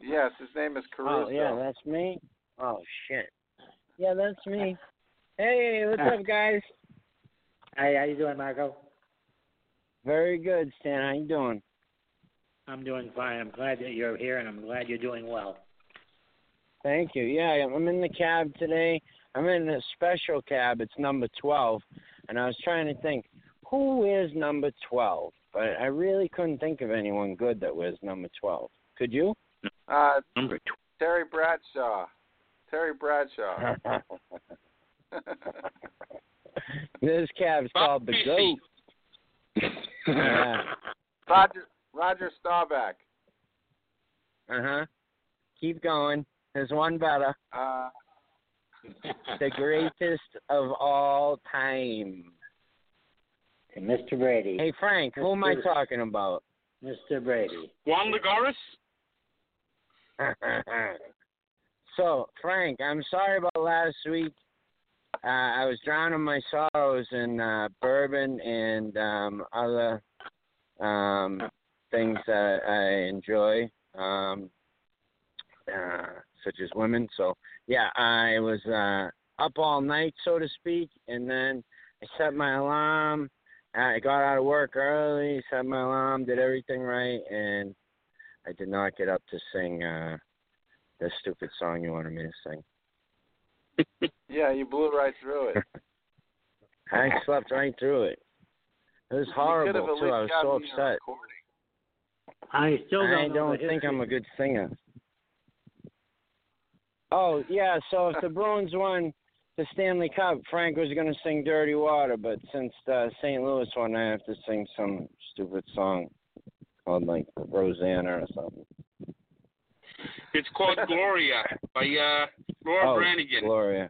Yes, his name is Caruso. Oh, yeah, that's me. Oh shit. Yeah, that's me. Hey, what's up, guys? Hey, how you doing, Marco? Very good, Stan. How you doing? I'm doing fine. I'm glad that you're here, and I'm glad you're doing well. Thank you. Yeah, I'm in the cab today. I'm in a special cab. It's number 12. And I was trying to think, who is number 12? But I really couldn't think of anyone good that was number 12. Could you? Uh, Number Terry Bradshaw. Terry Bradshaw. 12. this cab's called the Bumpy Goat. yeah. Roger Roger Staubach. Uh huh. Keep going. There's one better. Uh, The greatest of all time. And Mr. Brady. Hey, Frank, who am I talking about? Mr. Brady. Juan Lagares? So, Frank, I'm sorry about last week. Uh, I was drowning my sorrows in uh, bourbon and um, other um, things that I enjoy, um, uh, such as women. So, yeah, I was uh, up all night, so to speak, and then I set my alarm. I got out of work early, set my alarm, did everything right, and I did not get up to sing uh, the stupid song you wanted me to sing. yeah, you blew right through it. I slept right through it. It was You could have horrible too. I was so upset. I still don't I don't think I'm a good singer. Oh yeah, so if the Bruins won the Stanley Cup, Frank was going to sing "Dirty Water," but since the St. Louis won, I have to sing some stupid song called like Rosanna or something. It's called Gloria by uh, Laura oh, Branigan. Gloria.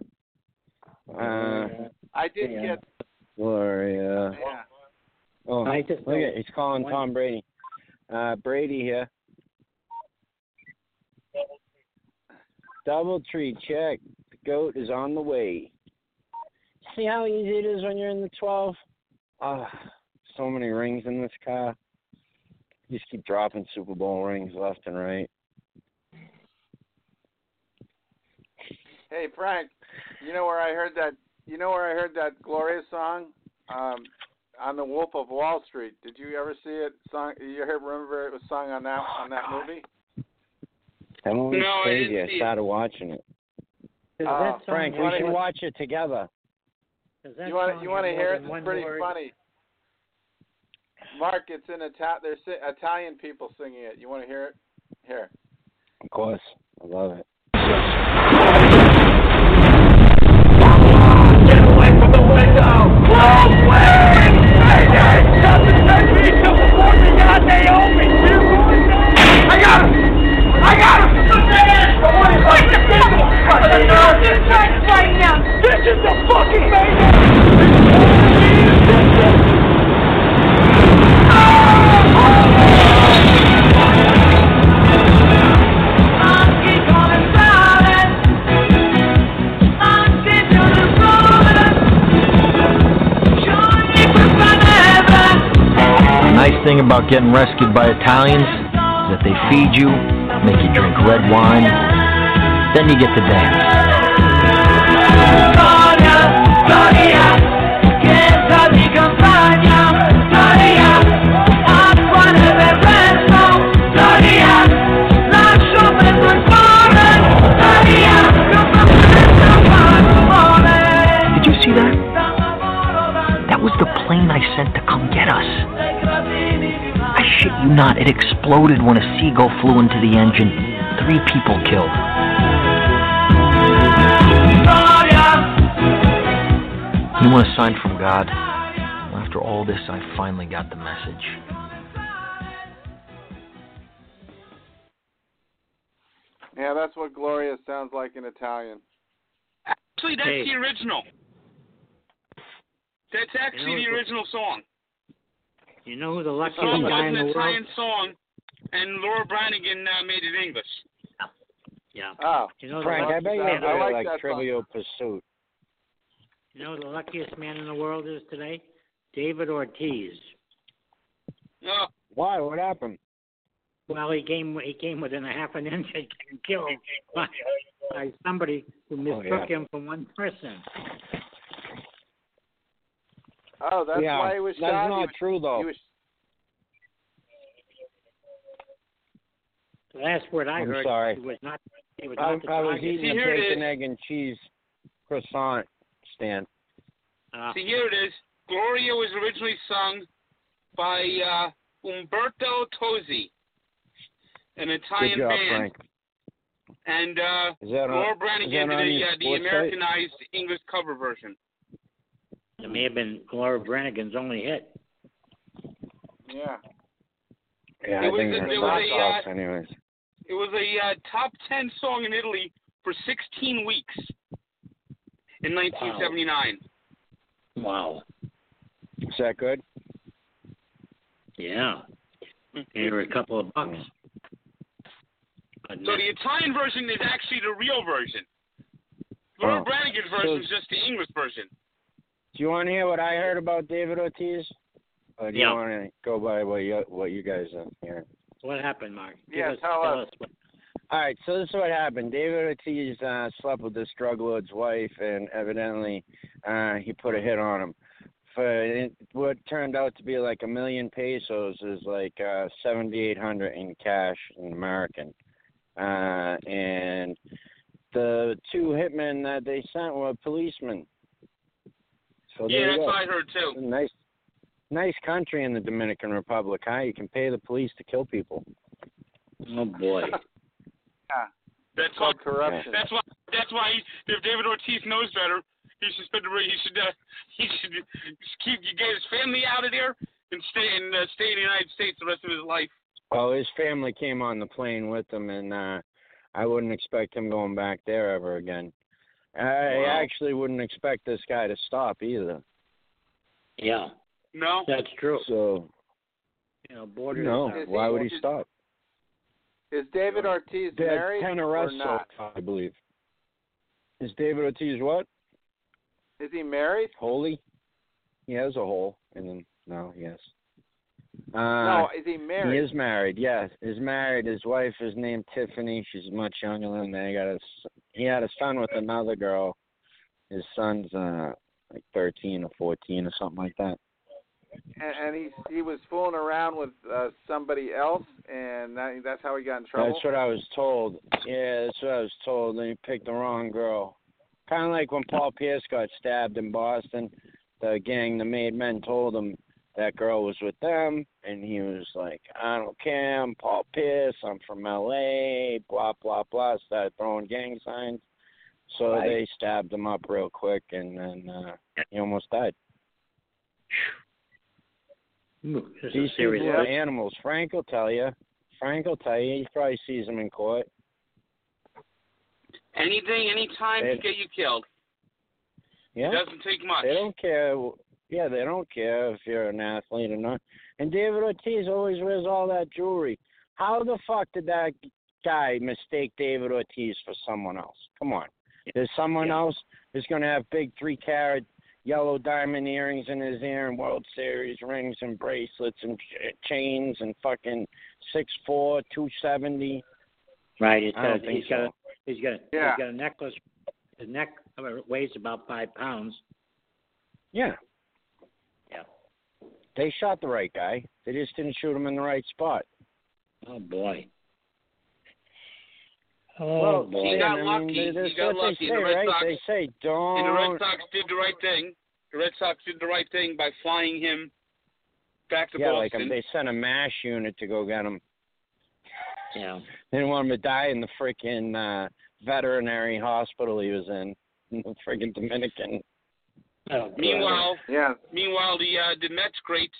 Uh, I did Yeah. get Gloria. yeah. Oh, I just look at he's calling one- Tom Brady. Uh, Brady here. Double tree check. The goat is on the way. See how easy it is when you're in the 12? Ah, so many rings in this car. You just keep dropping Super Bowl rings left and right. Hey Frank, you know where I heard that? You know where I heard that Gloria song? Um, on the Wolf of Wall Street. Did you ever see it? Song? You ever remember it was sung on that on that movie? That movie's No, I crazy. didn't I see it. started watching it. Uh, that Frank, we should watch it together. You want you want to hear it? It's pretty word? funny. Mark, it's in Ita- There's si- Italian people singing it. You want to hear it? Here. Of course. I love it. The nice thing about getting rescued by Italians is that they feed you, make you drink red wine, then you get to dance. Not, it exploded when a seagull flew into the engine. Three people killed. You want a sign from God? Well, after all this, I finally got the message. Yeah, that's what Gloria sounds like in Italian. Actually, that's Hey. the original. That's actually the original song. You know who the The luckiest song was guy in an the Italian world? song, and Laura Branigan uh, made it English. Yeah. Oh, You know the Frank, I luckiest bet you man- I like like, that song. Pursuit. You know who the luckiest man in the world is today? David Ortiz. Oh, Why? What happened? Well, he came he came within a half an inch of getting killed by, by somebody who mistook yeah. him for one person. Oh, that's yeah, why he was that's shot. not he was, true though. he was The last word I I'm heard sorry. he was not he was I, not the I was eating See, a here it bacon, egg, and cheese croissant stand. Uh, See, here it is. Gloria was originally sung by uh, Umberto Tozzi, an Italian Good job, band, Frank. and uh, Is that Laura on, Branigan did on the, uh, the sports site? Americanized English cover version. It may have been Laura Branigan's only hit. yeah. Yeah, It I was think a- it was a, knockoffs anyways. It was a uh, top 10 song in Italy for 16 weeks in 1979. Wow. Is that good? Yeah. Here are a couple of bucks. So the Italian version is actually the real version. Laura Oh. Branigan's version is just the English version. Do you want to hear what I heard about David Ortiz? Or do Yeah. you want to go by what you what you guys are hearing? what happened, Mark? Give Yeah, us, tell us. what, All right, so this is what happened. David Ortiz uh, slept with this drug lord's wife, and evidently uh, he put a hit on him. For what turned out to be like a million pesos is like uh, seventy eight hundred in cash in American, uh, and the two hitmen that they sent were policemen. So Yeah, that's go. what I heard too. Nice, nice country in the Dominican Republic, huh? You can pay the police to kill people. oh boy. Yeah. That's Called why. corruption. That's why. That's why. He, if David Ortiz knows better, he should spend. the- He should. Uh, he should just keep get his family out of there and stay and uh, stay in the United States the rest of his life. Well, his family came on the plane with him, and uh I wouldn't expect him going back there ever again. I Wow. actually wouldn't expect this guy to stop either. Yeah, No. that's true. So You know, borders. no, are- Is he- why would he is- stop? Is David Ortiz They had married ten or arrests so not? far, I believe. Is David Ortiz what? Is he married? Holy? He has a hole in him. No, yes. Uh, no, is he married? He is married. Yes, he's married. His wife is named Tiffany. She's much younger than they got a. He had a son with another girl. His son's uh like thirteen or fourteen or something like that. and, and he he was fooling around with uh, somebody else, and that, that's how he got in trouble. That's what I was told. Yeah, that's what I was told. And he picked the wrong girl. Kind of like when Paul Pierce got stabbed in Boston. The gang, the made men, told him that girl was with them, and he was like, "I don't care. I'm Paul Pierce. I'm from L.A. Blah blah blah." Started throwing gang signs. So Right. they stabbed him up real quick, and then uh, he almost died. Ooh, These serious. people are animals. Frank will tell you. Frank will tell you. He probably sees them in court. Anything, anytime to get you killed. Yeah. It doesn't take much. They don't care. Yeah, they don't care if you're an athlete or not. And David Ortiz always wears all that jewelry. How the fuck did that guy mistake David Ortiz for someone else? Come on. There's someone Yeah. else who's going to have big three carat yellow diamond earrings in his ear and World Series rings and bracelets and ch- chains and fucking six four, two seventy. Right. He's I got. don't A, think he's got. so. A, he's got. A, Yeah. He's got a necklace. His neck uh, weighs about five pounds. Yeah. Yeah. They shot the right guy. They just didn't shoot him in the right spot. Oh boy. Oh well, boy. He got I mean, lucky. they- He got lucky. They The say, Red right? Sox- They say don't. And the Red Sox did the right thing. The Red Sox did the right thing by flying him back to yeah, like Boston. um, they sent a mash unit to go get him. Yeah. They didn't want him to die in the freaking uh, veterinary hospital he was in, in the freaking Dominican. Oh, meanwhile, Yeah. meanwhile, the uh, the Mets greats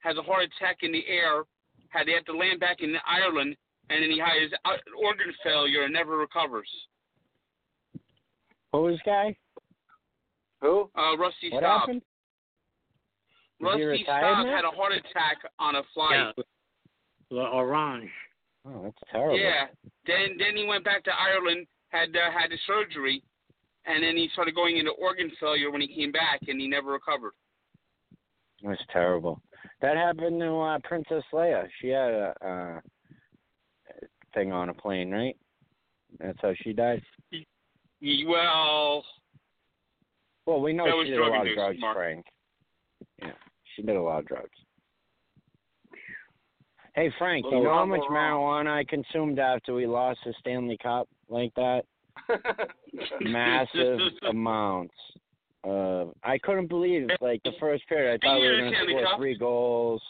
has a heart attack in the air. Had they had to land back in Ireland, and then he has uh, organ failure and never recovers. Who was guy? Who? Uh, Rusty What Staub. happened? Rusty retired Staub had a heart attack on a flight. Yeah. La Orange. Oh, that's terrible. Yeah. Then then he went back to Ireland, had uh, had the surgery, and then he started going into organ failure when he came back, and he never recovered. That's terrible. That happened to uh, Princess Leia. She had a uh, thing on a plane, right? That's how she died. Well, Well, we know she did a lot of drugs, Mark. Frank. Yeah, she did a lot of drugs. Hey Frank, you know how much marijuana I consumed after we lost the Stanley Cup like that? Massive amounts. Uh, I couldn't believe like the first period. I thought we were going to score three goals.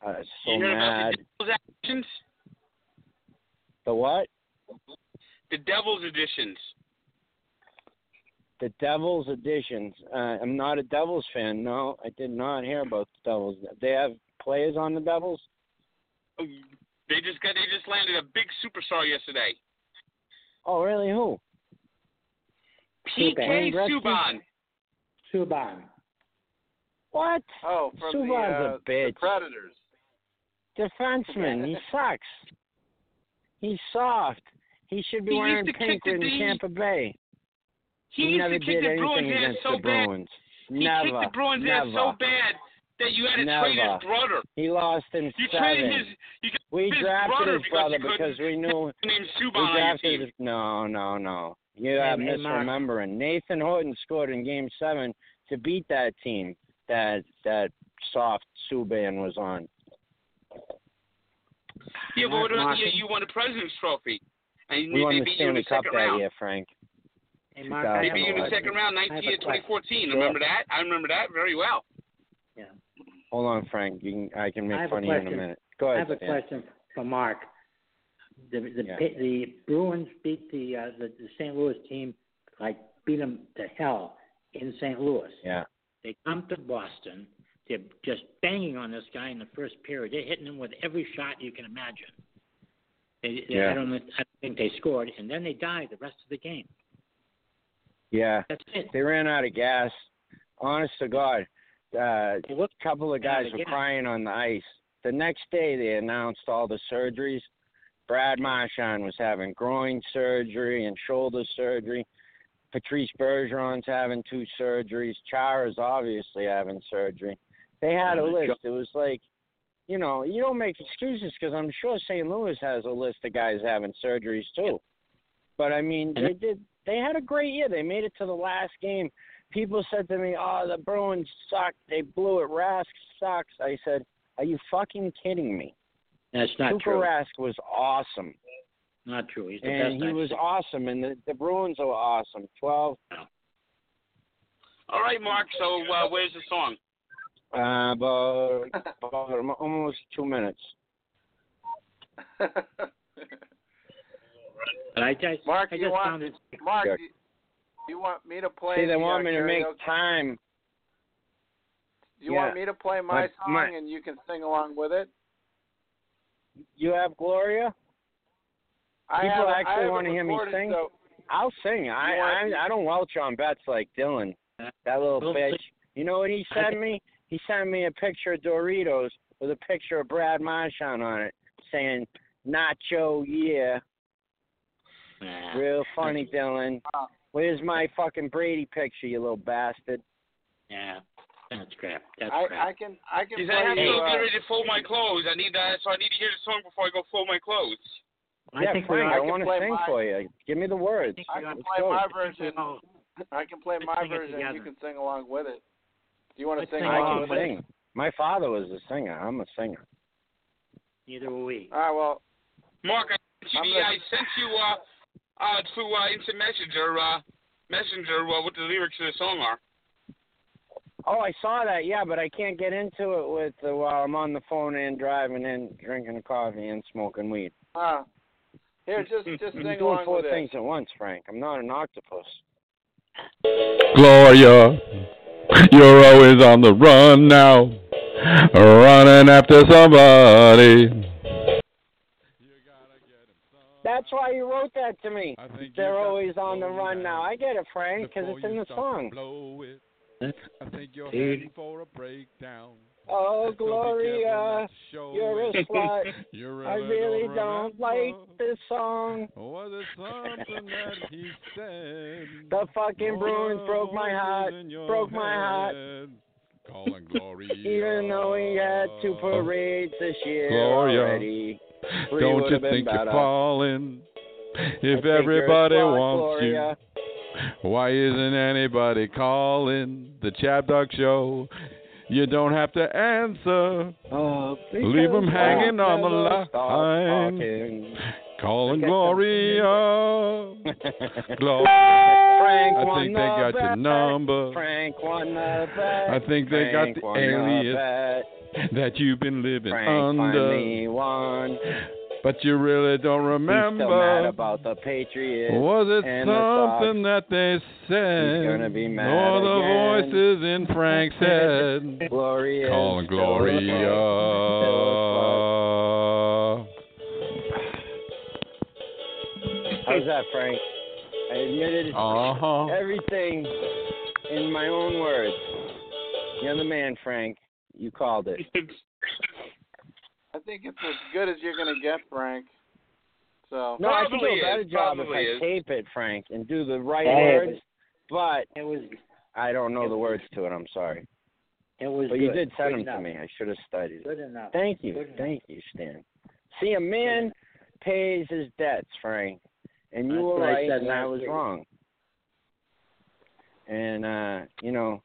I was so mad. the actions? The what? The Devil's editions. The Devils editions. Uh, I'm not a Devils fan. No, I did not hear about the Devils. They have players on the Devils. They just got they just landed a big superstar yesterday. Oh, really? Who? PK Wayne Gretzky? Subban. Subban. What? oh, from the, Subban's a uh, the bitch. Predators. Defenseman. he sucks. He's soft. He should be He wearing pink kick the in D. Tampa Bay. He, He, used never to kick did the Bruins anything ass against so the bad. Bruins. He never. kicked the Bruins never. ass so bad that you had to trade Never. his brother. He lost in You seven. traded his you we his drafted brother his brother you couldn't because we knew named we Subban on drafted. His, no, no, no. You are hey, Mark. misremembering. Nathan Horton scored in Game Seven to beat that team that that soft Subban was on. Yeah, but what about Mark- you, you won the President's Trophy. And We won the beat you in the Stanley Cup that round. year, Frank. Hey, Mark, They beat you in the second round, I have a 19 question. 2014. Sure. Remember that? I remember that very well. Hold on, Frank. You can, I can make a fun of you in a minute. Go ahead. I have a Dan. question for Mark. The the Yeah. The Bruins beat the, uh, the the St. Louis team like beat them to hell in St. Louis. Yeah. They come to Boston. They're just banging on this guy in the first period. They're hitting him with every shot you can imagine. They, they, Yeah. I don't. I don't think they scored, and then they died the rest of the game. Yeah. That's it. They ran out of gas. Honest to God, uh, a couple of guys were crying on the ice. The next day, they announced all the surgeries. Brad Marchand was having groin surgery and shoulder surgery. Patrice Bergeron's having two surgeries. Chara's obviously having surgery. They had a list. It was like, you know, you don't make excuses because I'm sure St. Louis has a list of guys having surgeries too. But I mean, they did. They had a great year. They made it to the last game. People said to me, "Oh, the Bruins suck. They blew it. Rask sucks." I said, "Are you fucking kidding me?" That's not Tuukka true. Rask was awesome, Not true. He's the and best. he I've was awesome, and the, the Bruins are awesome. Twelve, All right, Mark. So uh, where's the song? uh, about, about almost two minutes. I just, Mark, I you just want- found it. Mark. You, you want me to play? See, they the, want uh, me to make karaoke? time. You yeah. want me to play my My- song my- and you can sing along with it? You have Gloria. I People have, actually have wanna hear me sing? So I'll sing. I, You want- I I don't welch on bets like Dylan. That little bitch. You know what he sent me? He sent me a picture of Doritos with a picture of Brad Marchand on it, saying "Nacho Yeah." Real funny, Dylan. Wow. Where's my fucking Brady picture, you little bastard? Yeah, that's crap. That's I, crap. I can I can He play said I have to you. go get Uh, ready to fold my clothes. I need that, so I need to hear the song before I go fold my clothes. I yeah, think Frank, ought- I can want to play sing my- for you. Give me the words. I can Let's play go. my I think we version. I can play Let's my version. and You can sing along with it. Do you want to Let's sing sing I can with with it? sing. My father was a singer. I'm a singer. Neither will we. All right. Well, Mark, I sent you, I'm gonna- I sent you uh, uh, through uh, instant messenger, uh, messenger uh, what the lyrics of the song are. Oh, I saw that. Yeah, but I can't get into it with uh, while I'm on the phone and driving and drinking coffee and smoking weed. uh, here, just just I'm sing doing along four with things it. at once, Frank. I'm not an octopus. Gloria, you're always on the run now, running after somebody. That's why you wrote that to me. I think They're always on the run down now. I get it, Frank, because it's in the song. blow it. I think you're Dude. heading for a breakdown. Oh, So Gloria, not to show you're a slut. You I really don't like this song. Was it something that he said? The fucking Bruins broke my heart, Voices in broke my heart. head, Calling Gloria. Even though we had two oh. parades this year Gloria. already. Three Don't you think better. you're falling? If think everybody wants Gloria. you, why isn't anybody calling the Chab Dog Show? You don't have to answer. Oh, Leave 'em because hanging on the line. Calling Gloria. Gloria. Frank I think they got your number Frank won the bet. I think they got the alias that you've been living under. But you really don't He's still mad remember. about the Patriots. Was it and the something that they said? He's gonna be mad or the again. voices in Frank's head? Gloria. Calling Gloria. How's that, Frank? I admitted Uh huh. everything in my own words. You're the man, Frank. You called it. I think it's as good as you're gonna get, Frank. So No, I can do a better is, job if I is. tape it, Frank, and do the right Hey, words. But It was I don't know the words to it. I'm sorry. it was But good. you did send Good them to me. I should have studied. Good enough. Thank you. Good enough. Thank you, Stan. See, a man pays his debts, Frank. And you That's were I right, said and I was wrong. And uh, you know,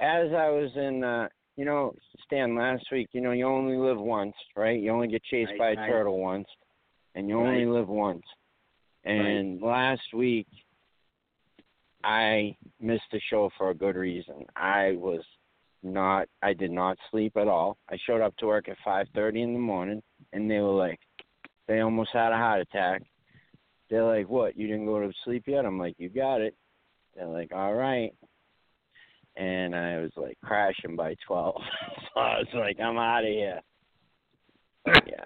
as I was in uh you know, Stan, last week, you know, you only live once, right? You only get chased Right, by a right. turtle once. And you only live once. And last week I missed the show for a good reason. I was not I did not sleep at all. I showed up to work at five thirty in the morning and they were like they almost had a heart attack. They're like, What, you didn't go to sleep yet? I'm like, You got it. They're like, All right. And I was like crashing by twelve. so I was like, I'm out of here. But, yeah.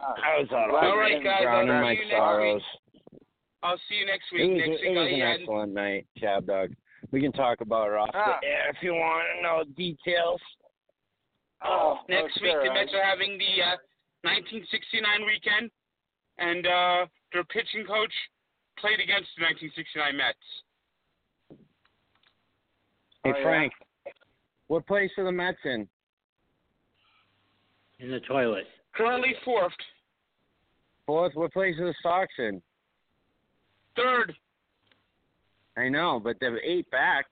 I was out of All right, guys, I'll my see you next sorrows. I'll see you next It week. was, next it week, was an had excellent night, Chab Dog. We can talk about it off Ah. the air if you want to know details. Oh, next oh, week sure. the Mets are having the uh, 1969 weekend, and uh, their pitching coach played against the 1969 Mets. Hey, Oh. Frank, what place are the Mets in? In the toilet. Currently fourth, Fourth, what place are the Sox in? third. I know, but they're eight back.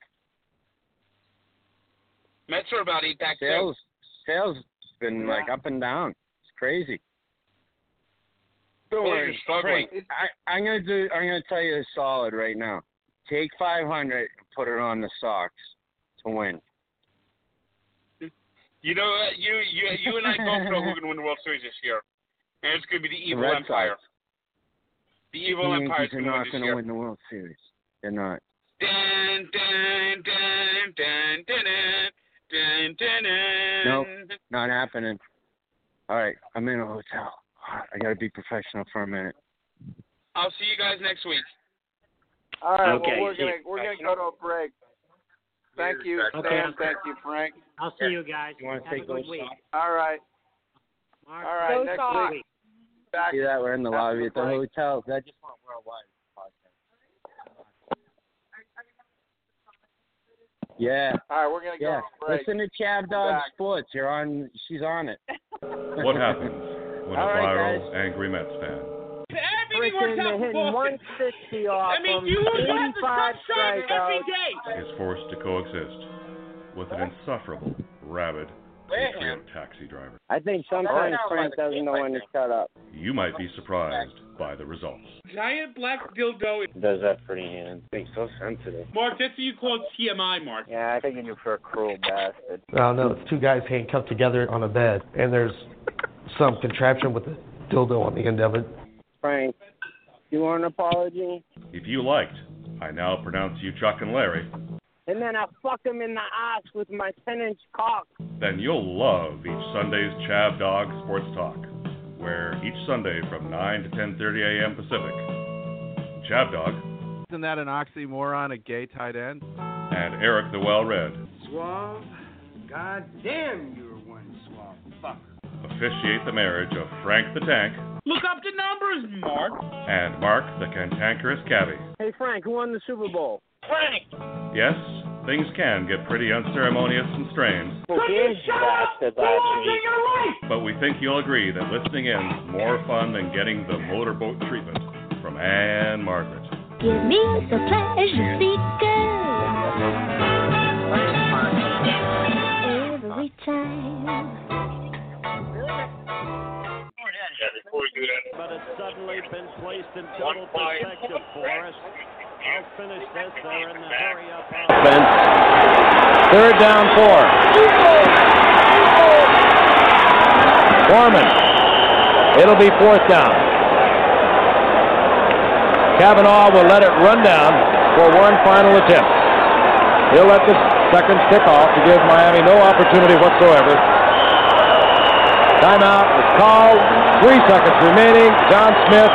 Mets are about eight back too. Sales, sales been Yeah. like up and down. It's crazy. Don't worry. Frank. I, I'm gonna do. I'm gonna tell you a solid right now. Take 500 and put it on the Sox to win. You know, uh, you you you and I both know who's going to win the World Series this year, and it's going to be the evil Red Empire. Sox. The evil the Empire is are going to win not gonna year. win the World Series. They're not. Dun, dun, dun, dun, dun, dun, dun, dun, dun. Nope. Not happening. All right, I'm in a hotel. I gotta be professional for a minute. I'll see you guys next week. All right, Okay, well we're gonna we're gonna go to a break. Thank you, Stan. Okay. Thank you, Frank. I'll see you guys. You wanna Have take a good those week. Sox? All right. All right. Go next Sox. week, back. See that we're in the After lobby at the break. hotel. That just went worldwide. podcast. Yeah, All right, we're gonna go yeah. to a break. Listen to Chab Dog Back. Sports. You're on. She's on it. What happens when All a right, viral, angry Mets fan. Freaking they're hitting 160 off I mean, from you have 85 strikeouts. is forced to coexist with an insufferable, rabid Patriot taxi driver? I think sometimes Frank doesn't know when to shut up. You might be surprised by the results. Giant black dildo. Does that pretty hand. Being so sensitive. Mark, that's what you call TMI, Mark. Yeah, I think you're for a cruel bastard. No, no, it's two guys handcuffed together on a bed, and there's some contraption with a dildo on the end of it. Frank, you want an apology? If you liked, I now pronounce you Chuck and Larry, And then I fuck him in the ass with my 10 inch cock. then you'll love each Sunday's Chab Dog Sports Talk, where each Sunday from 9 to 10:30 a.m. Pacific, Chab Dog Isn't that an oxymoron, a gay tight end? and Eric the Well-Read Suave? God damn, you're one suave fucker. officiate the marriage of Frank the Tank Look up the numbers, Mark. and Mark the Cantankerous Cabby. Hey, Frank, who won the Super Bowl? Frank! Yes, things can get pretty unceremonious and strange, Well, shut up! but we think you'll agree that listening in's more fun than getting the motorboat treatment from Ann-Margret. Give me the pleasure seeker. Every time. But it's suddenly been placed in total perspective for us. This. They're in the hurry up. Offense. Third down four. Foreman. It'll be fourth down. Cavanaugh will let it run down for one final attempt. He'll let the seconds tick off to give Miami no opportunity whatsoever. Timeout is called. Three seconds remaining. John Smith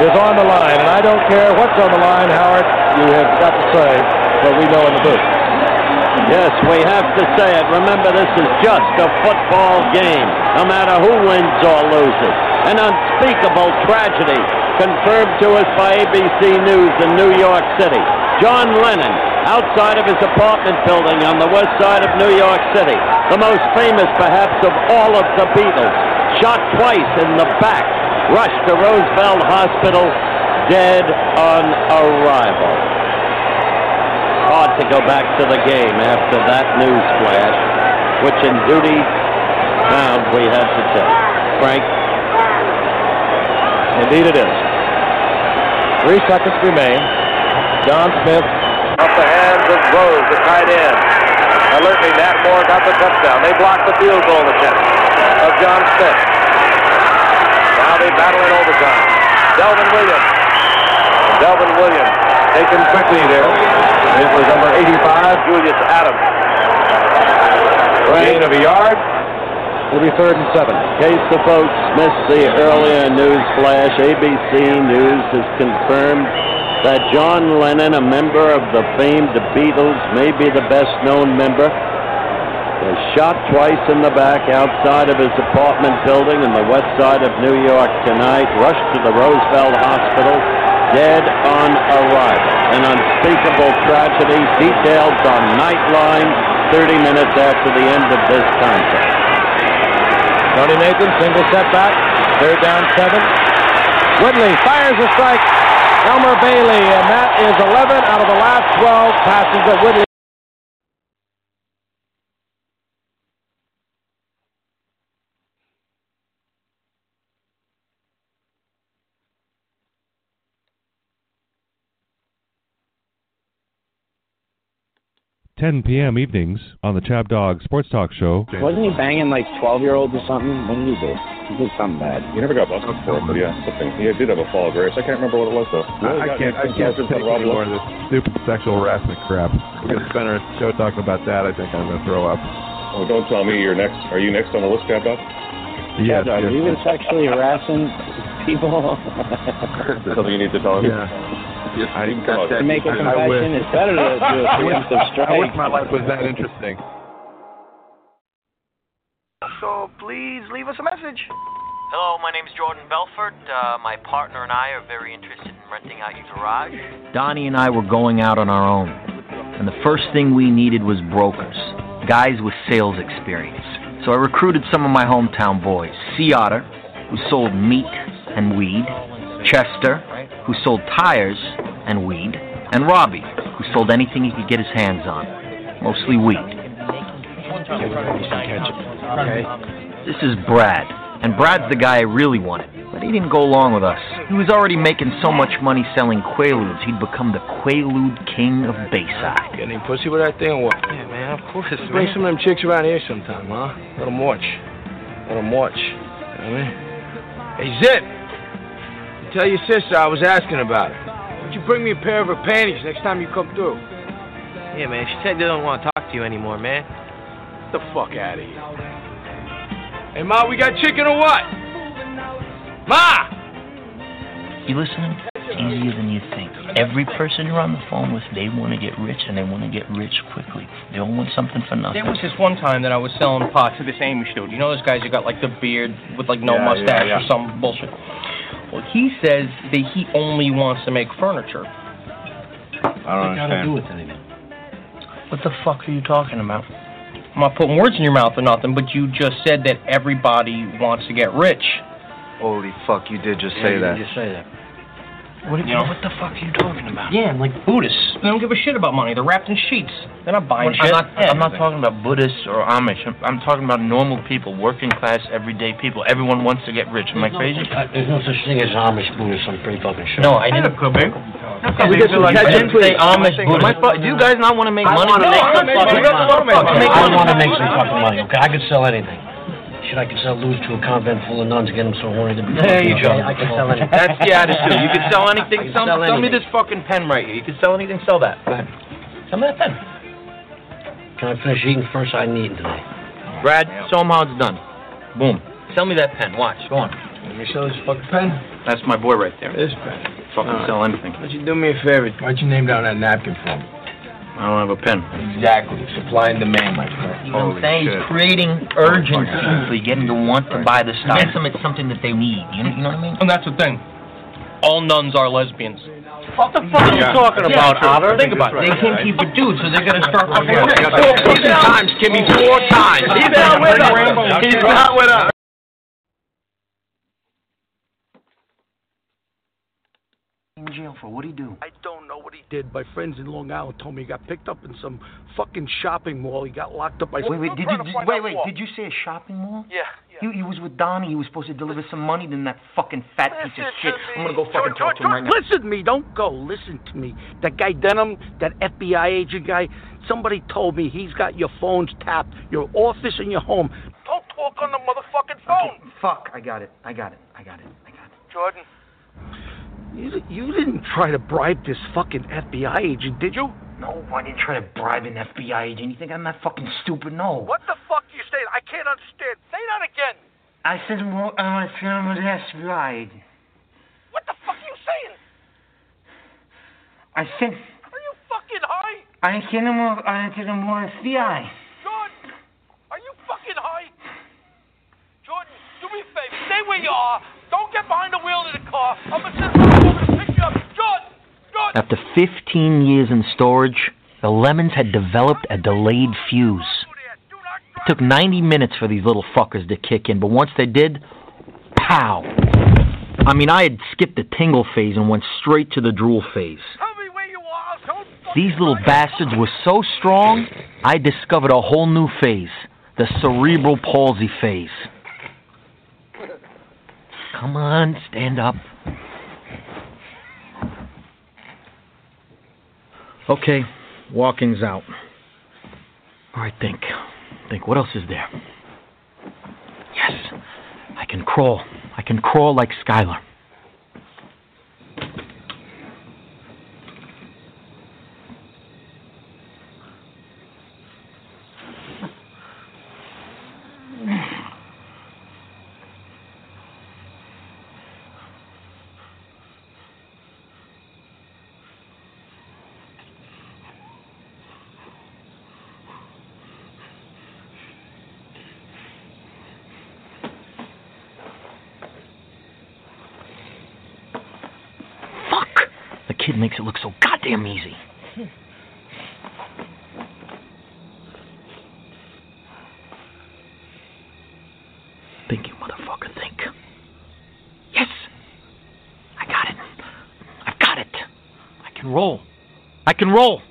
is on the line, and I don't care what's on the line, Howard. You have got to say what we know in the booth. Yes, we have to say it. Remember, this is just a football game, no matter who wins or loses. An unspeakable tragedy confirmed to us by ABC News in New York City. John Lennon, outside of his apartment building on the west side of New York City, the most famous perhaps of all of the Beatles, shot twice in the back, rushed to Roosevelt Hospital, dead on arrival. Hard to go back to the game after that news flash, which in duty bound we had to tell. Frank? Indeed it is. Three seconds remain. John Smith Off the hands of Rose, the tight end. Alertly, Nat Moore got the touchdown. They blocked the field goal attempt of John Smith. They battle in overtime. Delvin Williams. Delvin Williams taken quickly there. It was number 85, Julius Adams. Gain of a yard. It'll be third and seven. In case the folks missed the earlier news flash, ABC News has confirmed that John Lennon, a member of the famed Beatles, maybe the best known member, was shot twice in the back outside of his apartment building in the west side of New York tonight, rushed to the Roosevelt Hospital, dead on arrival. An unspeakable tragedy details on Nightline 30 minutes after the end of this contest. Tony Nathan, single setback. Third down seven. Woodley fires a strike. Elmer Bailey, and that is 11 out of the last 12 passes that Woodley. Ten p.m. evenings on the Chab Dog Sports Talk Show. Wasn't he banging like 12 year olds or something? What did he do? He did something bad. He never got busted for it, but yeah, something. He did have a fall of grace. I can't remember what it was though. I, I can't. I can't take anymore of this stupid sexual harassment crap. We're gonna spend our show talking about that. I think I'm gonna throw up. Oh, don't tell me you're next. Are you next on the list, Cap Dog? Yes. Are you even sexually harassing people? Something you need to tell me? Yeah. I, You can come out. to make a I wish. confession, it's better to do a preemptive strike. I wish my life was that interesting. So please leave us a message. Hello, my name is Jordan Belfort. Uh, my partner and I are very interested in renting out your garage. Donnie and I were going out on our own, and the first thing we needed was brokers, guys with sales experience. So I recruited some of my hometown boys Sea Otter, who sold meat and weed, Chester, who sold tires and weed, and Robbie, who sold anything he could get his hands on, mostly weed. This is Brad, and Brad's the guy I really wanted, but he didn't go along with us. He was already making so much money selling Quaaludes, he'd become the Quaalude king of Bayside. Get any pussy with that thing or what? Yeah, man, of course, Bring some of them chicks around here sometime, huh? Let them watch. Let them watch. You know what I mean? Hey, Zip! Tell your sister I was asking about her. Would you bring me a pair of her panties next time you come through? Yeah, man. She said they don't want to talk to you anymore, man. Get the fuck out of here. Hey, Ma, we got chicken or what? Ma! You listening? It's easier than you think. Every person you're on the phone with, they want to get rich, and they want to get rich quickly. They don't want something for nothing. There was this one time that I was selling pot to this Amish dude. You know those guys who got like the beard with like no Yeah, mustache yeah, or some bullshit. Well, he says that he only wants to make furniture. I don't understand. with anything? What the fuck are you talking about? I'm not putting words in your mouth or nothing, but you just said that everybody wants to get rich. Holy fuck, you did just say that. just say that. What, You know? what the fuck are you talking about? Yeah, I'm like Buddhists. They don't give a shit about money. They're wrapped in sheets. They're not buying I'm shit. not, I'm not talking about Buddhists or Amish. I'm, I'm talking about normal people, working class, everyday people. Everyone wants to get rich. Am I crazy? Uh, there's no such thing as Amish Buddhists, I'm pretty fucking sure. No, I didn't. Could be. We get some I didn't say Amish Buddhists. Am I fu- do you guys not want to make I money? want to make some No, fucking you guys wanna make money. money. I want to make some fucking money, okay? I could sell anything. Shit, I could sell lose to a convent full of nuns, and get them so horny to be There fucking you go. I could sell anything. That's the attitude. You can sell anything. Can Sell, sell sell me this fucking pen right here. You can sell anything. Sell that. Sell me that pen. Can I finish eating first? I need today. Brad, show 'em how it's done. Boom. Sell me that pen. Watch. Go on. Let me sell this fucking pen. That's my boy right there. This pen. Fucking Alright. sell anything. Why don't you do me a favor? Why don't you name down that napkin for me? I don't have a pen. Exactly. Supply and demand, my friend. You know what I'm saying? He's creating urgency, so you get them to want to buy the stuff. Convince them it's something that they need. You know, you know what I mean? And that's the thing. All nuns are lesbians. What the fuck are you talking about, Otter? Think about it. They can't keep a dude, so they're gonna start fucking Yeah, rich. four times, Kimmy, four times. He's not with us. He's not with us. In jail for what do he do? I don't know what he did. My friends in Long Island told me he got picked up in some fucking shopping mall. He got locked up by. Wait, wait, did you, did, wait, wait, did you say a shopping mall? Yeah, He, he was with Donnie. He was supposed to deliver some money. Then that fucking fat piece of shit. I'm gonna go fucking talk to him right now. Listen to me. Don't go. Listen to me. That guy Denham, that FBI agent guy. Somebody told me he's got your phones tapped, your office and your home. Don't talk on the motherfucking phone, Fuck, I got it. I got it. I got it. I got it. Jordan. You, you didn't try to bribe this fucking FBI agent, did you? No, I didn't try to bribe an FBI agent. You think I'm that fucking stupid? No. What the fuck you saying? I can't understand. Say that again. I said well, uh, I want to film the FBI agent. What the fuck are you saying? I said Are you fucking high? I said him I said him with FBI. Jordan, are you fucking high? Jordan, do me a favor. Stay where you are. Don't get behind the wheel of the car. I'm gonna send someone over to pick you up. After 15 years in storage, the Lemmons had developed a delayed fuse. It took 90 minutes for these little fuckers to kick in, but once they did, pow. I mean, I had skipped the tingle phase and went straight to the drool phase. These little bastards were so strong, I discovered a whole new phase the cerebral palsy phase. Come on, stand up. Okay, walking's out. All right, think. Think, what else is there? Yes, I can crawl. I can crawl like Skylar. Fuck! The kid makes it look so goddamn easy. Think, you motherfucker, think. Yes! I got it. I've got it. I can roll. I can roll.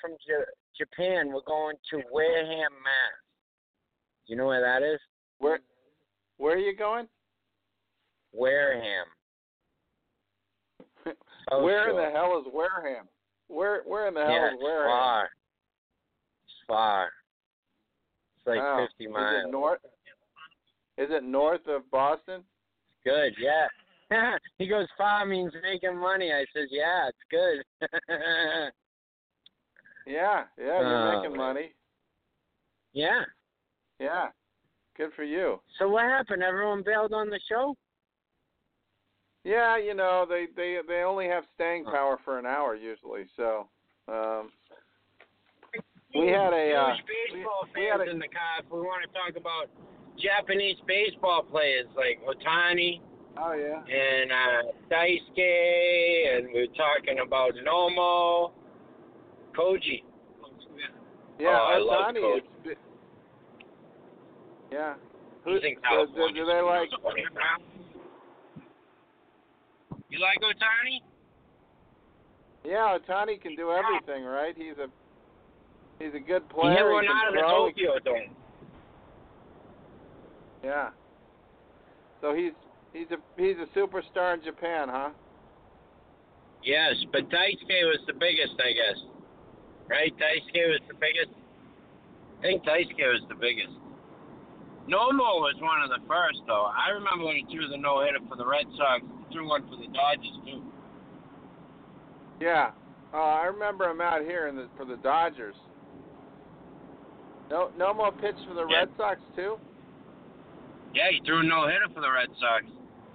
From J- Japan. We're going to Wareham, Mass. Do you know where that is? Where Where are you going? Wareham. South where in the hell is Wareham? Where Where in the hell yeah, is it's Wareham? far. It's far. It's like Oh, 50 Is miles. it north? Is it north of Boston? Good, yeah. he goes, far means making money. I says, yeah, it's good. Yeah, yeah, you're Oh, making money. yeah. Yeah, good for you. So what happened? Everyone bailed on the show? Yeah, you know they they they only have staying power for an hour usually, so um, we had a uh, baseball we had fans a- in the car. If we want to talk about Japanese baseball players like Ohtani oh yeah and uh, Daisuke, and we are talking about Nomo, Koji. yeah oh, I love Coach. yeah. He's in do, do, do they like? You like Ohtani? Yeah, Ohtani can do everything, right? He's a he's a good player. he one can out of the he Tokyo Dome. Yeah. So he's he's a he's a superstar in Japan, huh? Yes, but Daisuke was the biggest, I guess. Right? Daisuke was the biggest. I think Daisuke was the biggest. Nomo was one of the first, though. I remember when he threw the no hitter for the Red Sox. He threw one for the Dodgers too. Yeah. Uh, I remember him out here in the for the Dodgers. No no more pitch for the Yeah. Red Sox too? Yeah, he threw a no hitter for the Red Sox.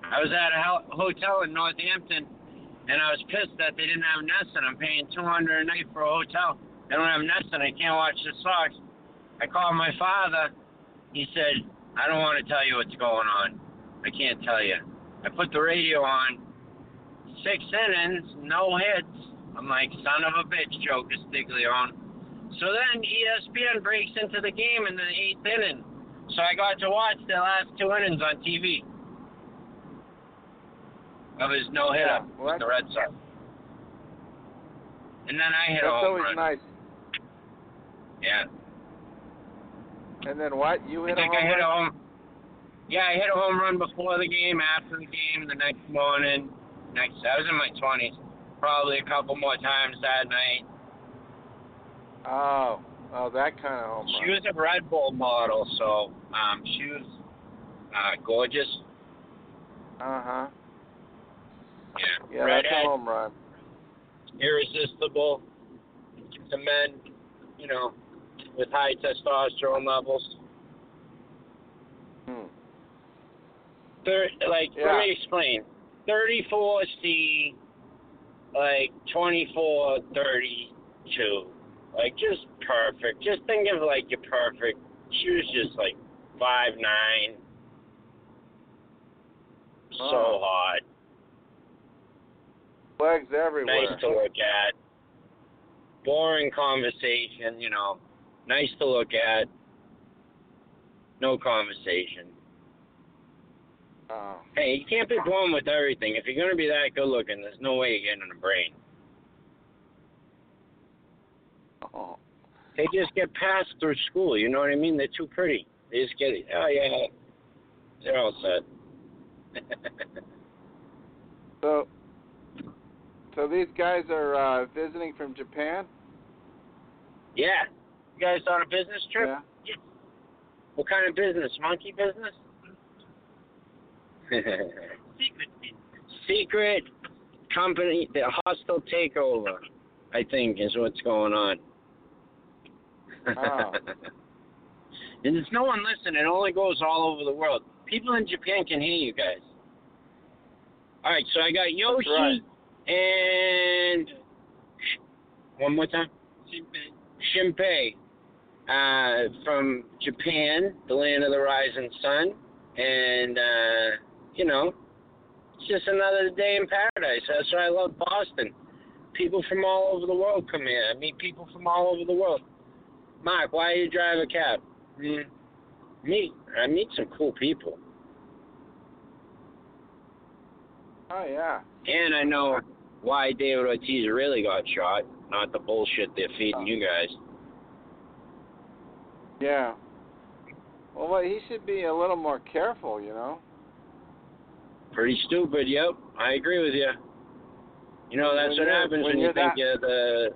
I was at a hotel in Northampton, and I was pissed that they didn't have NESN. I'm paying two hundred a night for a hotel. They don't have NESN. I can't watch the Sox. I called my father. He said, "I don't want to tell you what's going on. I can't tell you." I put the radio on. Six innings, no hits. I'm like, son of a bitch, Joe Castiglione. So then ESPN breaks into the game in the eighth inning. So I got to watch the last two innings on TV of his no hitter Yeah, well, with the Red Sox. And then I hit That's a home always run. nice. Yeah. And then what? You I hit a home I hit a run? home. Yeah, I hit a home run before the game, after the game, the next morning. Next, I was in my twenties. Probably a couple more times that night. Oh, oh, that kind of home run. She run. was a Red Bull model, so um, she was uh, gorgeous. Uh huh. Yeah, Yeah, that's a home run. irresistible to men, you know, with high testosterone levels. Hmm. Thir- like, Yeah. let me explain. 34 C, like 24, 32. Like, just perfect. Just think of, like, you're perfect. She was just, like, five nine. So Oh. hot. Legs everywhere. Nice to look at. Boring conversation, you know. Nice to look at. No conversation. Oh. Hey, you can't be born with everything. If you're gonna be that good looking, there's no way you're getting a brain. oh. They just get passed through school. You know what I mean? They're too pretty. They just get, it. oh yeah, they're all set. So, so these guys are uh, visiting from Japan. Yeah. You guys on a business trip? Yeah. What kind of business? Monkey business? Secret. Secret company, the hostile takeover, I think, is what's going on. Oh. and there's no one listening. It only goes all over the world. People in Japan can hear you guys. All right, so I got Yoshi right. and one more time. Shinpei uh, from Japan, the land of the rising sun, and uh, you know, it's just another day in paradise. That's why I love Boston. People from all over the world come here. I meet people from all over the world. Mark, why do you drive a cab? Mm, meet. I meet some cool people, Oh yeah. and I know why David Ortiz really got shot. Not the bullshit they're feeding you guys. Yeah. Well, he should be a little more careful, you know. Pretty stupid. Yep, I agree with you. You know that's When what happens when when you think that- the.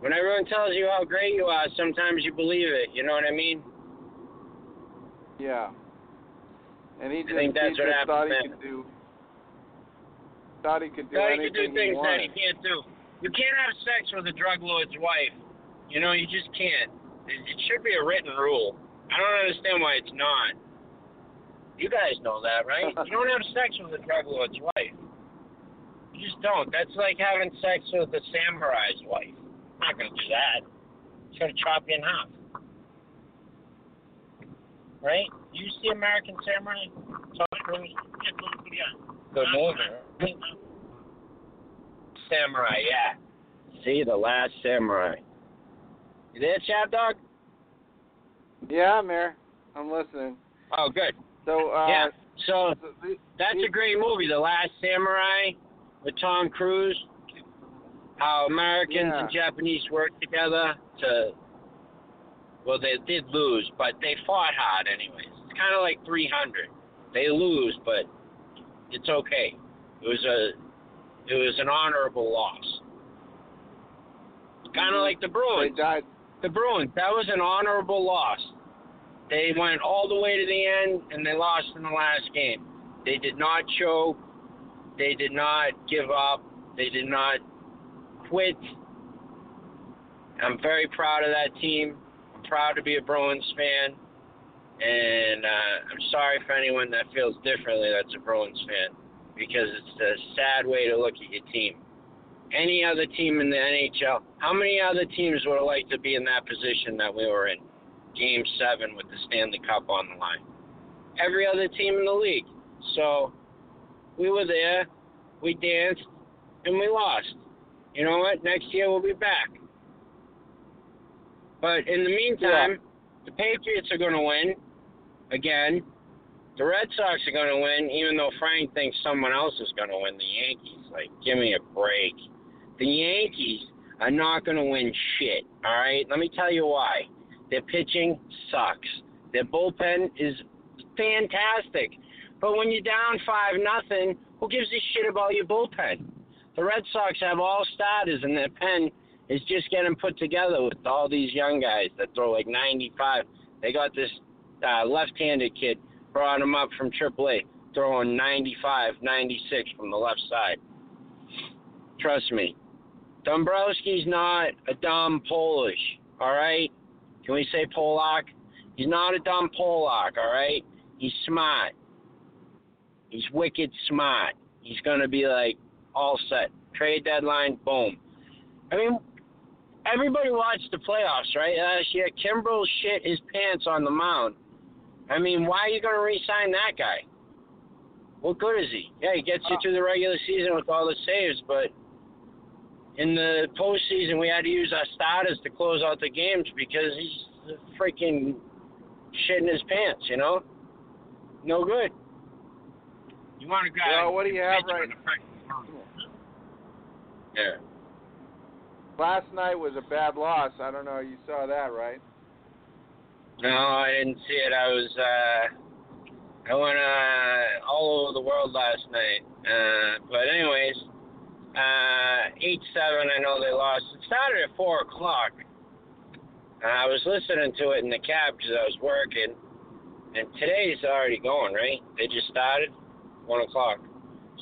When everyone tells you how great you are, sometimes you believe it. You know what I mean? Yeah. And he I just, think that's he what just thought he could do. Thought he could do you anything can do things he that you can't do. You can't have sex with a drug lord's wife. You know, you just can't. It, it should be a written rule. I don't understand why it's not. You guys know that, right? you don't have sex with a drug lord's wife. You just don't. That's like having sex with a samurai's wife. I'm not gonna do that. It's gonna chop you in half. Right? You see American Samurai? Good movie. Samurai, yeah. See, the last samurai. You there, Chap Dog? Yeah, I'm here. I'm listening. Oh, good. So, uh, yeah. So that's a great movie, The Last Samurai, with Tom Cruise. How Americans and Japanese work together to. Well, they did lose, but they fought hard, anyways. It's kind of like 300. They lose, but it's okay. It was a, it was an honorable loss. Kind of like the Bruins. They died. The Bruins. That was an honorable loss. They went all the way to the end and they lost in the last game. They did not choke. They did not give up. They did not quit. I'm very proud of that team. I'm proud to be a Bruins fan. And uh, I'm sorry for anyone that feels differently that's a Bruins fan because it's a sad way to look at your team. Any other team in the NHL, how many other teams would like to be in that position that we were in? Game seven with the Stanley Cup on the line. Every other team in the league. So we were there, we danced, and we lost. You know what? Next year we'll be back. But in the meantime, the Patriots are going to win again. The Red Sox are going to win, even though Frank thinks someone else is going to win. The Yankees, like, give me a break. The Yankees are not going to win shit. All right, let me tell you why. Their pitching sucks. Their bullpen is fantastic, but when you're down five nothing, who gives a shit about your bullpen? The Red Sox have all starters, and their pen is just getting put together with all these young guys that throw like 95. They got this uh, left-handed kid, brought him up from AAA, throwing 95, 96 from the left side. Trust me, Dombrowski's not a dumb Polish. All right, can we say Polak? He's not a dumb Polak. All right, he's smart. He's wicked smart. He's gonna be like all set. Trade deadline, boom. I mean, everybody watched the playoffs, right? Last year, Kimbrel shit his pants on the mound. I mean, why are you going to re-sign that guy? What good is he? Yeah, he gets you through the regular season with all the saves, but in the postseason, we had to use our starters to close out the games because he's freaking shitting his pants, you know? No good. You want a guy? Well, what do you have right? Yeah. Last night was a bad loss. I don't know. You saw that, right? No, I didn't see it. I was uh I went uh, all over the world last night. Uh, but anyways, uh, eight seven. I know they lost. It started at four o'clock. I was listening to it in the cab because I was working, and today's already going right. They just started one o'clock.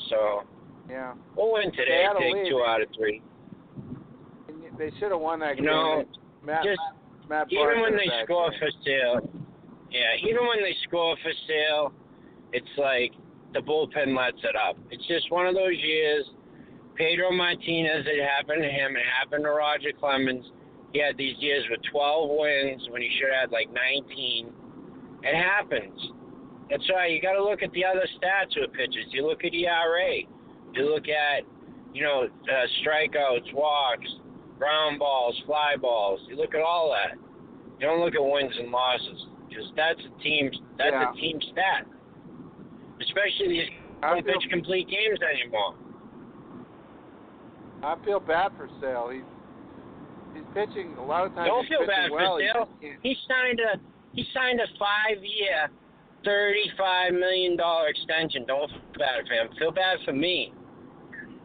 So Yeah. we'll win today. Take lead. two out of three. They should have won that You game. know, Matt, just Matt even when they score there. for Sale, yeah, even when they score for Sale, it's like the bullpen lets it up. It's just one of those years. Pedro Martinez, it happened to him. It happened to Roger Clemens. He had these years with 12 wins when he should have had like 19. It happens. That's why you got to look at the other stats with pitchers. You look at ERA. You look at, you know, uh, strikeouts, walks, ground balls, fly balls. You look at all that. You don't look at wins and losses because that's a team. That's Yeah. a team stat. Especially these don't pitch complete games anymore. I feel bad for Sale. He's he's pitching a lot of times. Don't feel bad well. for Sale. He signed a he signed a five year, thirty five million dollar extension. Don't feel bad for him. Feel bad for me.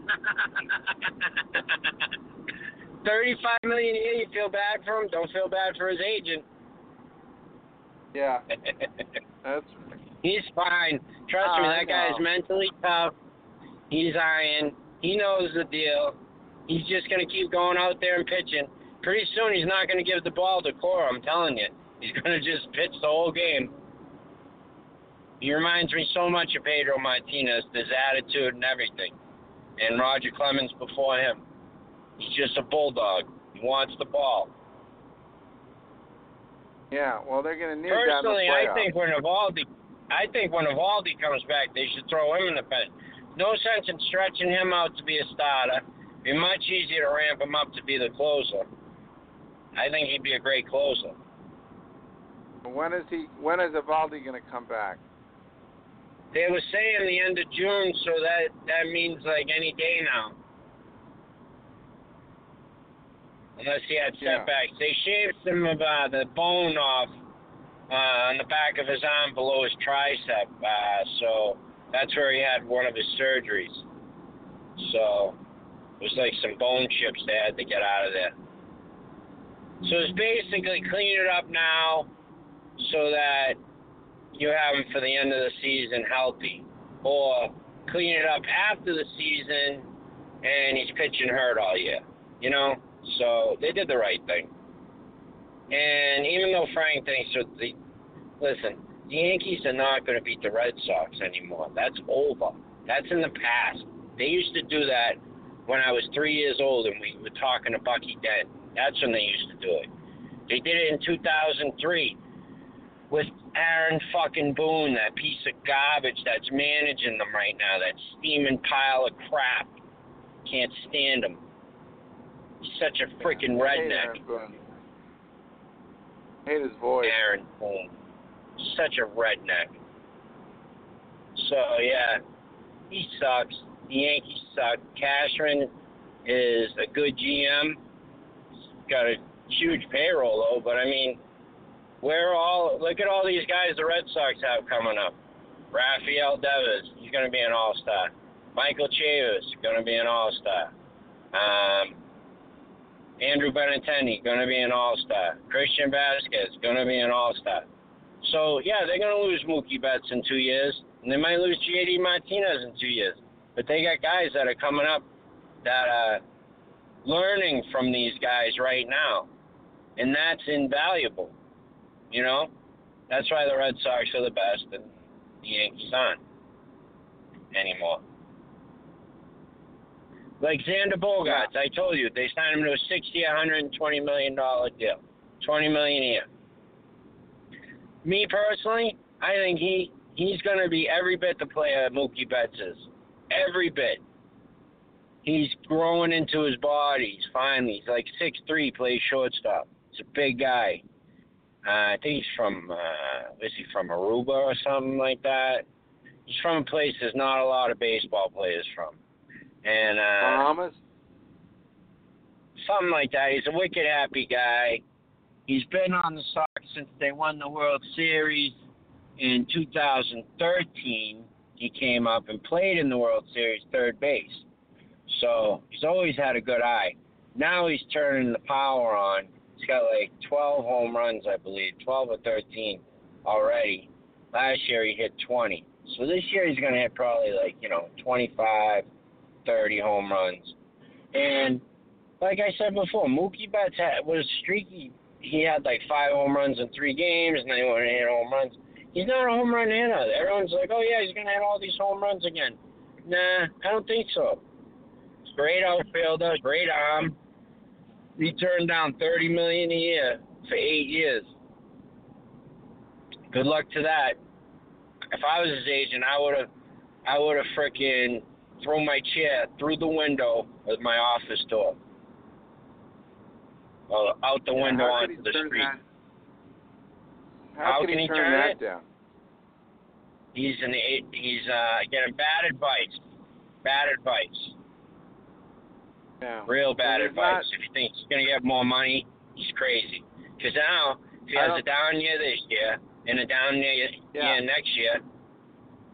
thirty five million a year. You feel bad for him. Don't feel bad for his agent. Yeah. That's He's fine. Trust me, ah, I that guy's know. mentally tough. He's iron. He knows the deal. He's just gonna keep going out there and pitching. Pretty soon, he's not gonna give the ball to Cora. I'm telling you, he's gonna just pitch the whole game. He reminds me so much of Pedro Martinez, his attitude and everything, and Roger Clemens before him. He's just a bulldog. He wants the ball. yeah. Well, they're going to need that Personally. I think when Eovaldi, I think when Eovaldi comes back, they should throw him in the pen. No sense in stretching him out to be a starter. Be much easier to ramp him up to be the closer. I think he'd be a great closer. When is he? When is Eovaldi going to come back? They were saying the end of June, so that that means like any day now. Unless he had Yeah. setbacks. They shaved him uh, the bone off uh, on the back of his arm below his tricep, uh, so that's where he had one of his surgeries. So it was like some bone chips they had to get out of there. So it's basically clean it up now so that you have him for the end of the season healthy, or clean it up after the season and he's pitching hurt all year. You know, so they did the right thing. And even though Frank thinks that the listen, the Yankees are not going to beat the Red Sox anymore. That's over. That's in the past. They used to do that when I was three years old and we were talking to Bucky Dent. That's when they used to do it. They did it in 2003 with Aaron fucking Boone, that piece of garbage that's managing them right now, that steaming pile of crap. Can't stand him. He's such a freaking I hate redneck. Aaron Boone. Hate his voice. Aaron Boone. Such a redneck. So yeah, he sucks. The Yankees suck. Cashman is a good GM. He's got a huge payroll though, but I mean, we're all look at all these guys the Red Sox have coming up. Rafael Devers, he's going to be an All Star. Michael Chavis, going to be an All Star. Um, Andrew Benintendi, going to be an All Star. Christian Vázquez, going to be an All Star. So yeah, they're to lose Mookie Betts in two years, and they might lose JD Martinez in two years. But they got guys that are coming up that are learning from these guys right now, and that's invaluable. You know, that's why the Red Sox are the best, and the Yankees aren't anymore. Like Xander Bogaerts, I told you they signed him to a 60, 120 million dollar deal, 20 million a year. Me personally, I think he he's going to be every bit the player Mookie Betts is, every bit. He's growing into his body. He's finally he's like six three, plays shortstop. He's a big guy. Uh, I think he's from uh, is he from Aruba or something like that? He's from a place there's not a lot of baseball players from, and uh, Bahamas. something like that. He's a wicked happy guy. He's been on the Sox since they won the World Series. in 2013, he came up and played in the World Series third base. So he's always had a good eye. Now he's turning the power on. He's got like 12 home runs, I believe, 12 or 13 already. Last year he hit 20. So this year he's going to hit probably like, you know, 25, 30 home runs. And like I said before, Mookie Betts had, was streaky. He had like five home runs in three games, and then he went and hit home runs. He's not a home run hitter. Everyone's like, oh yeah, he's gonna hit all these home runs again. Nah, I don't think so. Great outfielder, great arm. He turned down thirty million a year for eight years. Good luck to that. If I was his agent, I would have, I would have frickin' thrown my chair through the window of my office door, uh, out the Yeah, window onto the street. that- How, How can, he turn, turn that it? down? He's an. He's uh, getting bad advice. Bad advice. Yeah. Real bad advice. not- If you think he's gonna get more money, he's crazy. Because now, if he has a down year this year and a down year, Yeah. year next year,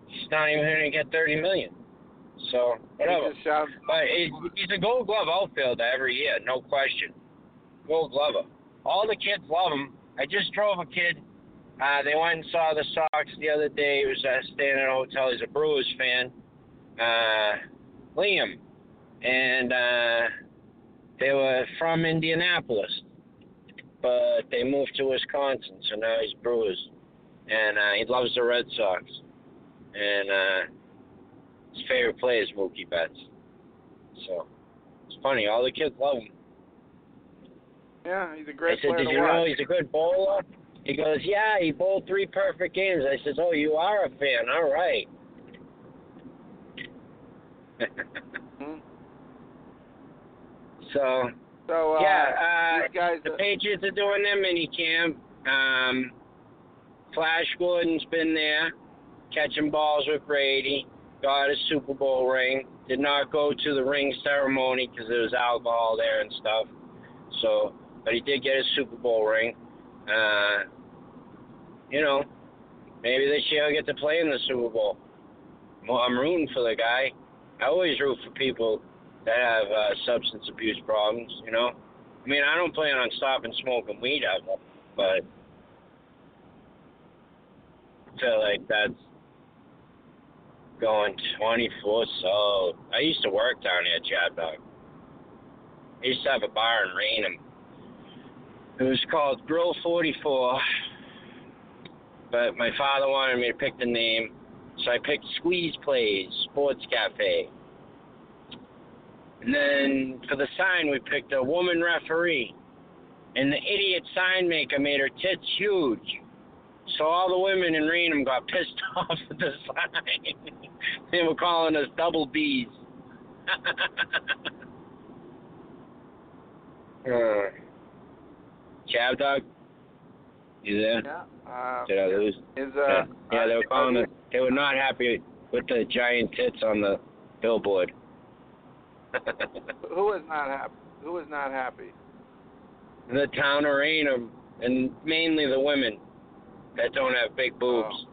he's not even gonna get thirty million. So whatever. He But he's, he's a Gold Glove outfielder every year, no question. Gold Glover. All the kids love him. I just drove a kid. Uh, they went and saw the Sox the other day. He was uh, staying at a hotel. He's a Brewers fan. Uh, Liam. And uh, they were from Indianapolis. But they moved to Wisconsin, so now he's Brewers. And uh, he loves the Red Sox. And uh, his favorite player is Mookie Betts. So it's funny. All the kids love him. Yeah, he's a great I said, player "Did you watch. know he's a good bowler?" He goes, "Yeah, he bowled three perfect games." I says, "Oh, you are a fan. All right." Hmm. so So uh, yeah, uh, guys, the Patriots are doing their mini camp. Um, Flash Gordon's been there, catching balls with Brady. Got a Super Bowl ring. Did not go to the ring ceremony because there was alcohol there and stuff. So, but he did get a Super Bowl ring. Uh, you know, maybe this year he'll get to play in the Super Bowl. Well, I'm rooting for the guy. I always root for people that have uh, substance abuse problems. You know, I mean, I don't plan on stopping smoking weed ever, but I feel like that's going 24 so. I used to work down here, Chad Dog. I used to have a bar in Raynham. It was called Grill 44, but my father wanted me to pick the name, so I picked Squeeze Plays Sports Cafe. And then for the sign, we picked a woman referee. And the idiot sign maker made her tits huge. So all the women in Raynham got pissed off at the sign. they were calling us double B's. uh, Chav Dog? You there? Yeah. Uh, Did I lose? is uh, yeah, they were uh, calling us. They were not happy with the giant tits on the billboard. who is not happy? Who is not happy? the town of Raynham, and mainly the women that don't have big boobs. Oh.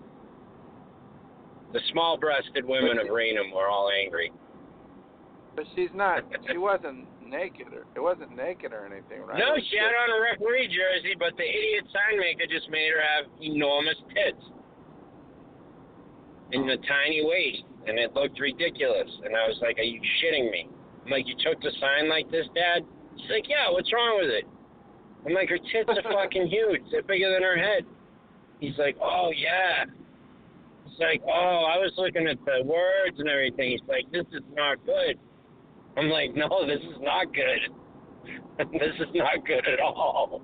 The small-breasted women of Raynham were all angry. But she's not. She wasn't naked, or it wasn't naked or anything, right? No, she had on a referee jersey, but the idiot sign maker just made her have enormous tits and a tiny waist, and it looked ridiculous. And I was like, "Are you shitting me?" I'm like, "You took the sign like this, Dad?" She's like, "Yeah. What's wrong with it?" I'm like, "Her tits are fucking huge. They're bigger than her head." He's like, "Oh yeah." It's like, "Oh, I was looking at the words and everything." He's like, "This is not good." I'm like, "No, this is not good. this is not good at all."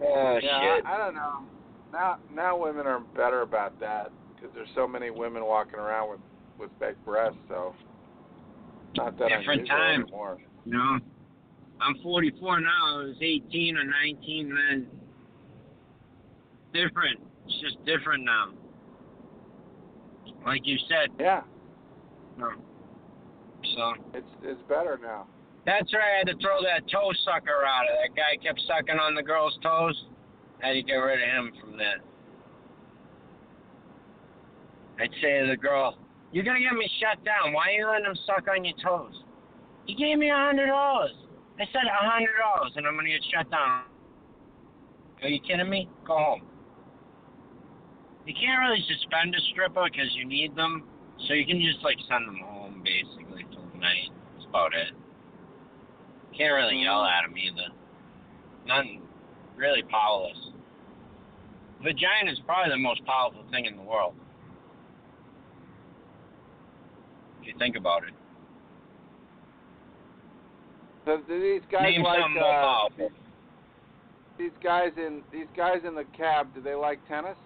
Oh yeah, shit. I, I don't know. Now, now women are better about that because there's so many women walking around with with big breasts. So, not that Different time. anymore. Know, I'm 44 now. I was 18 or 19 then. Different. It's just different now. Like you said. Yeah. No. So. It's it's better now. That's right. I had to throw that toe sucker out of That guy kept sucking on the girl's toes. I had to get rid of him from that. I'd say to the girl, "You're gonna get me shut down. Why are you letting him suck on your toes?" He gave me a hundred dollars. I said a hundred dollars, and I'm gonna get shut down. Are you kidding me? Go home. You can't really suspend a stripper because you need them, so you can just like send them home basically night. That's about it. Can't really yell at him either. Nothing really powerless. Vagina is probably the most powerful thing in the world. If you think about it. So do these guys Name like something more uh, powerful. these guys in these guys in the cab? Do they like tennis?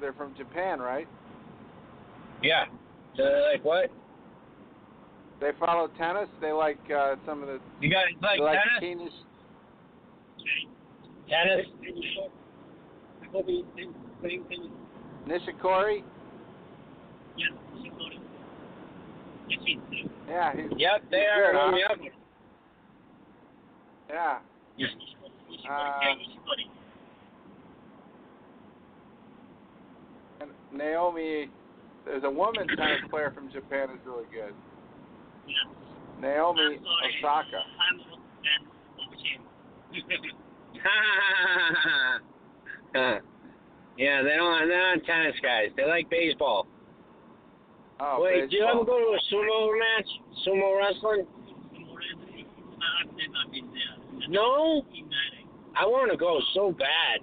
They're from Japan, right? Yeah. So they're like what? They follow tennis. They like uh, some of the. You guys like like tennis? Tennis. Tennis? Nishikori. Yeah. He's, Yep, they he's are. good, huh? Yep. Yeah. Yes. Uh, and Naomi, there's a woman tennis player from Japan who's really good. Naomi Osaka. yeah, they don't. They're not tennis guys. They like baseball. Oh, Wait, do you baseball. ever go to a sumo match? Sumo wrestling? No. I want to go so bad.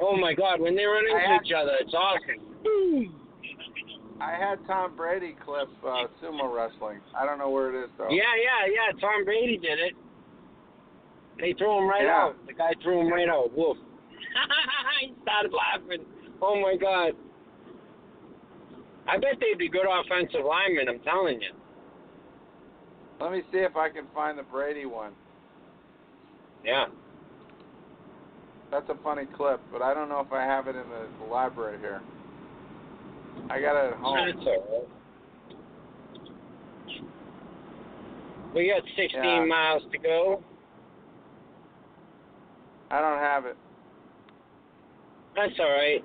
Oh my God! When they run into had- each other, it's awesome. I had Tom Brady clip uh, sumo wrestling. I don't know where it is though. Yeah, yeah, yeah. Tom Brady did it. They threw him right Yeah. out. The guy threw him right out. Woof. he started laughing. Oh my God. I bet they'd be good offensive linemen. I'm telling you. Let me see if I can find the Brady one. Yeah. That's a funny clip, but I don't know if I have it in the, the library here. I got it at home. That's all right. We got 16 Yeah. miles to go. I don't have it. That's all right.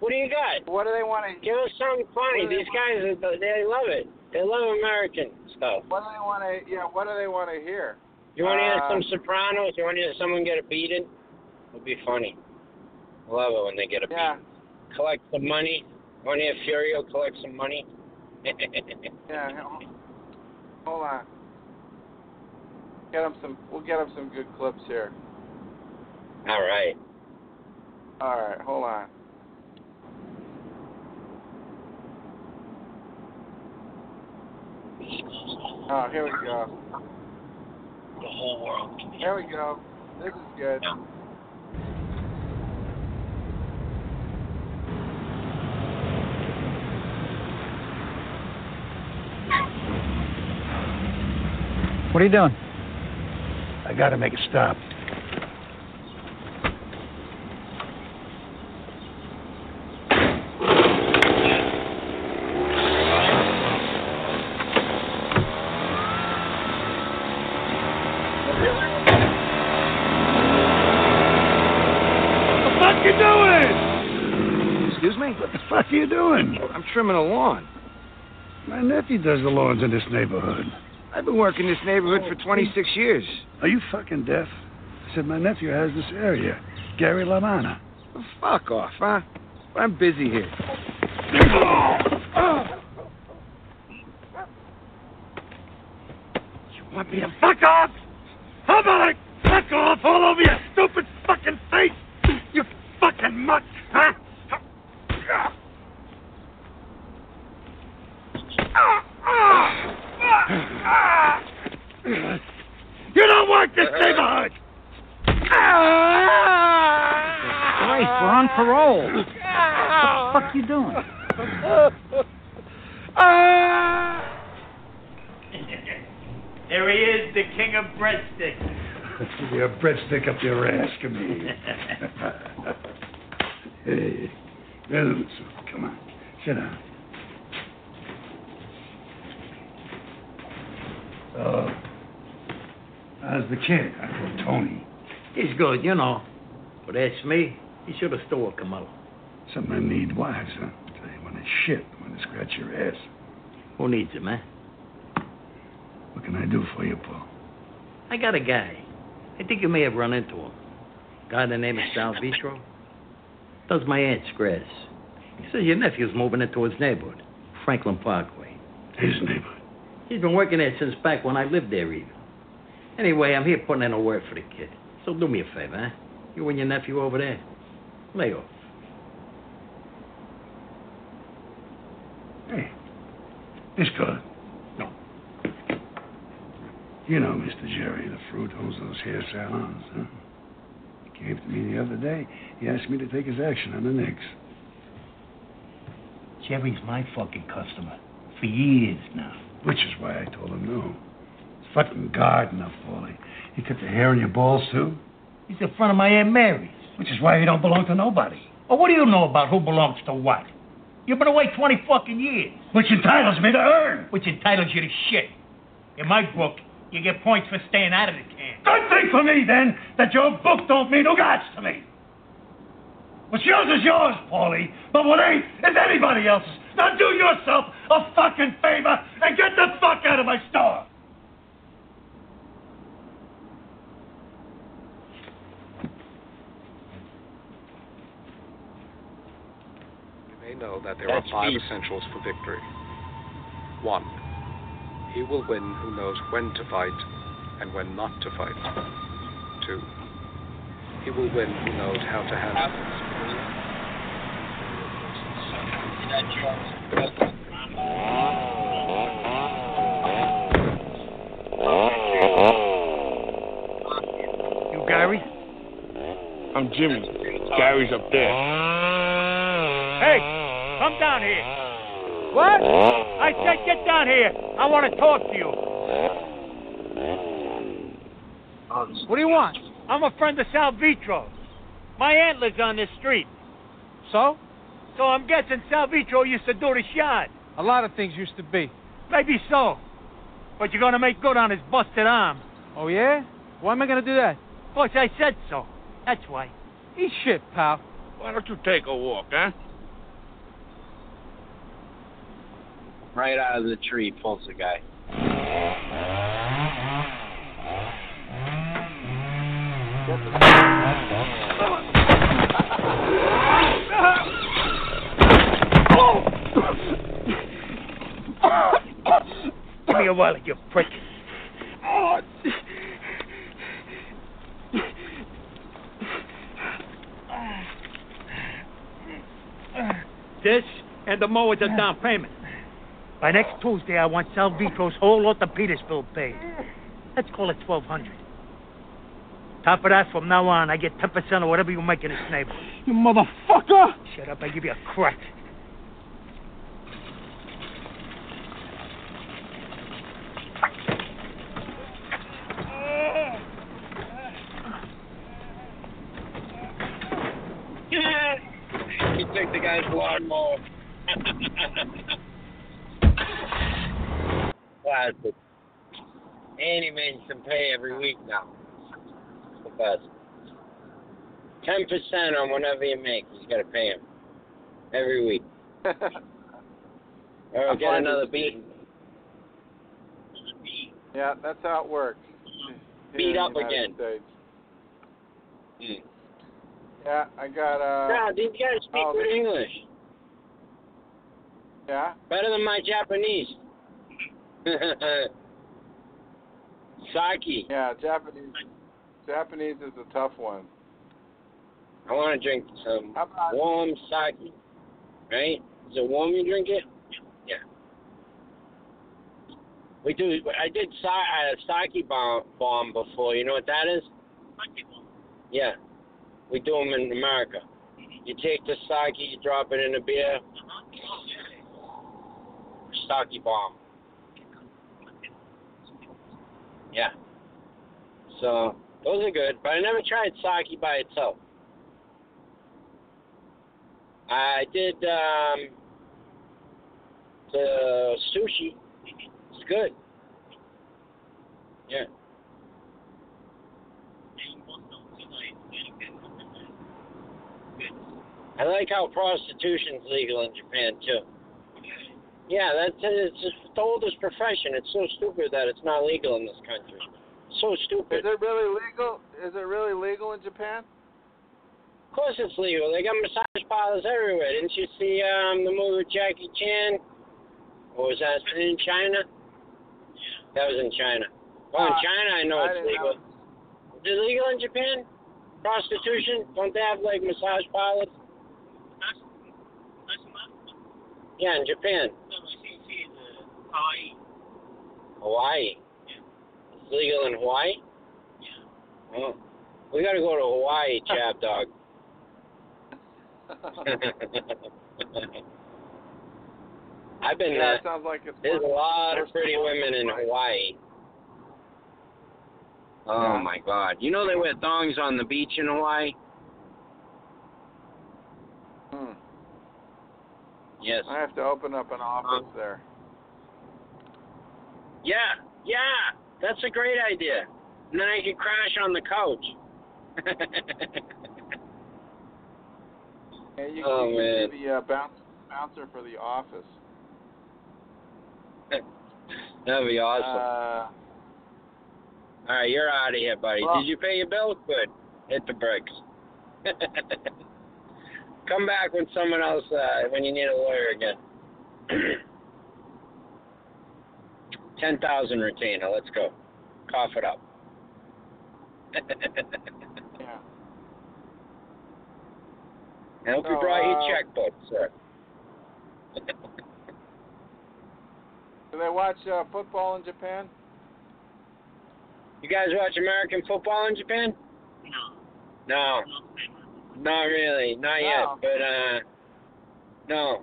What do you got? What do they want to? Give us something funny. These guys, they love it. They love American stuff. What do they want to? Yeah, what do they want to hear? You want to hear Uh, some Sopranos? You want to hear someone get a beating? It'll be funny. Love it when they get a Yeah, beating. Collect some money. To hear Furio collect some money? yeah. Hold on. Get him some. We'll get him some good clips here. All right. All right, hold on. Oh, here we go. The whole world. Here we go. This is good. What are you doing? I gotta make a stop. What the fuck you doing? Excuse me? What the fuck are you doing? I'm trimming a lawn. My nephew does the lawns in this neighborhood. I've been working this neighborhood for 26 years. Are you fucking deaf? I said my nephew has this area. Gary LaManna. Well, fuck off, huh? I'm busy here. You want me to fuck off? How about I fuck off all over your stupid fucking face? You fucking mutt, huh? You don't work this neighborhood! Christ, we're on parole. What the fuck you doing? There he is, the king of breadsticks. Give breadstick up your ass, come here. hey, Reynolds, come on, sit down. Oh, how's the kid, Uncle Tony? He's good, you know. But that's me. He should have stole Camilla. Something I need wives, huh? Tell you when it's shit, when to scratch your ass. Who needs him, eh? What can I do for you, Paul? I got a guy. I think you may have run into him. Guy the name of Sal Vitro. Does my aunt's grass. He says your nephew's moving into his neighborhood, Franklin Parkway. His neighborhood? He's been working there since back when I lived there, even. Anyway, I'm here putting in a word for the kid. So do me a favor, huh? You and your nephew over there. Lay off. Hey, this good. You know Mr. Jerry, the fruit owns those hair salons, huh? He came to me the other day. He asked me to take his action on the Knicks. Jerry's my fucking customer. For years now. Which is why I told him no. Fucking gardener, Paulie. He cut the hair on your balls, too? He's in front of my Aunt Mary's. Which is why he don't belong to nobody. Oh, what do you know about who belongs to what? You've been away 20 fucking years. Which entitles me to earn. Which entitles you to shit. In my book, you get points for staying out of the can. Good thing for me, then, that your book don't mean no gods to me. What's yours is yours, Paulie, but what ain't is anybody else's. Now do yourself a fucking favor and get the fuck out of my store. You may know that there That's are five me. essentials for victory. One, he will win who knows when to fight and when not to fight. Two, he will win who knows how to handle You Gary? I'm Jimmy. Gary's up there. Hey, come down here. What? I said get down here. I want to talk to you. What do you want? I'm a friend of Sal Vitro. My aunt lives on this street. So? So I'm guessing Sal Vitro used to do the shot. A lot of things used to be. Maybe so. But you're gonna make good on his busted arm. Oh, yeah? Why am I going to do that? Course, I said so. That's why. Eat shit, pal. Why don't you take a walk, huh? Right out of the tree pulls the guy. Give me a wallet, you prick. This and the mower's a down payment. By next Tuesday, I want Sal Vitro's whole orthopedist bill paid. Let's call it twelve hundred. Top of that, from now on, I get ten percent of whatever you make in this neighborhood. You motherfucker! Shut up! I give you a crack. you took the guy's lawnmower. Classic. And he made some pay every week now. The best. Ten percent on whatever you make, he's got to pay him every week. Or get another beat. Yeah, that's how it works. Beat up again. Mm. Yeah, I got uh. Nah, these guys speak oh, good English. Yeah. Better than my Japanese. Saki. Yeah, Japanese. Japanese is a tough one. I want to drink some about warm sake. Right? Is it warm you drink it? Yeah. We do. I did sa- uh, sake bomb, bomb before. You know what that is? Sake bomb. Yeah. We do them in America. You take the sake, you drop it in a beer. Sake bomb. Yeah. So those are good, but I never tried sake by itself. I did um, the sushi. It's good. Yeah. I like how prostitution's legal in Japan too. Yeah, that's it's the oldest profession. It's so stupid that it's not legal in this country. So stupid. Is it really legal? Is it really legal in Japan? Of course it's legal. They got massage parlors everywhere. Didn't you see um the movie with Jackie Chan? Or was that in China? That was in China. Well, in Uh, China I know I it's legal. Is it legal in Japan? Prostitution? Don't they have like massage parlors? Yeah, in Japan. Hawaii. Hawaii. It's legal in Hawaii? Yeah. Oh. We gotta go to Hawaii, Chap Dog. I've been yeah, there. it sounds like it's There's a lot of pretty women in price. Hawaii. Oh Yeah. my god. You know they wear thongs on the beach in Hawaii? Hmm. Yes. I have to open up an office there. Yeah, yeah. That's a great idea. And then I could crash on the couch. Yeah, you, Oh, you man. can be the uh, bounce, bouncer for the office. That'd be awesome. Uh, All right, you're out of here, buddy. well- Did you pay your bill? Good. Hit the bricks. Come back when someone else, uh, when you need a lawyer again. Ten thousand retainer. Let's go. Cough it up. yeah. I hope you So, brought your uh, checkbook, sir. Do they watch uh, football in Japan? You guys watch American football in Japan? No. No. Not really. Not No. yet. But uh no.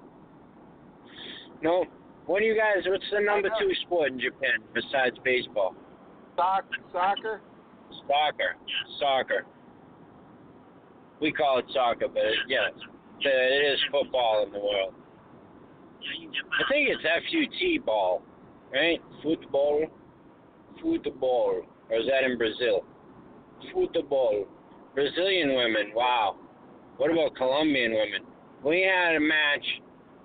No. What do you guys what's the number two sport in Japan besides baseball? Soc- soccer? Soccer. Soccer. We call it soccer, but it, yeah, it is football in the world. I think it's F-U-T ball, right? Football. Football. Or is that in Brazil? Football. Brazilian women, wow. What about Colombian women? We had a match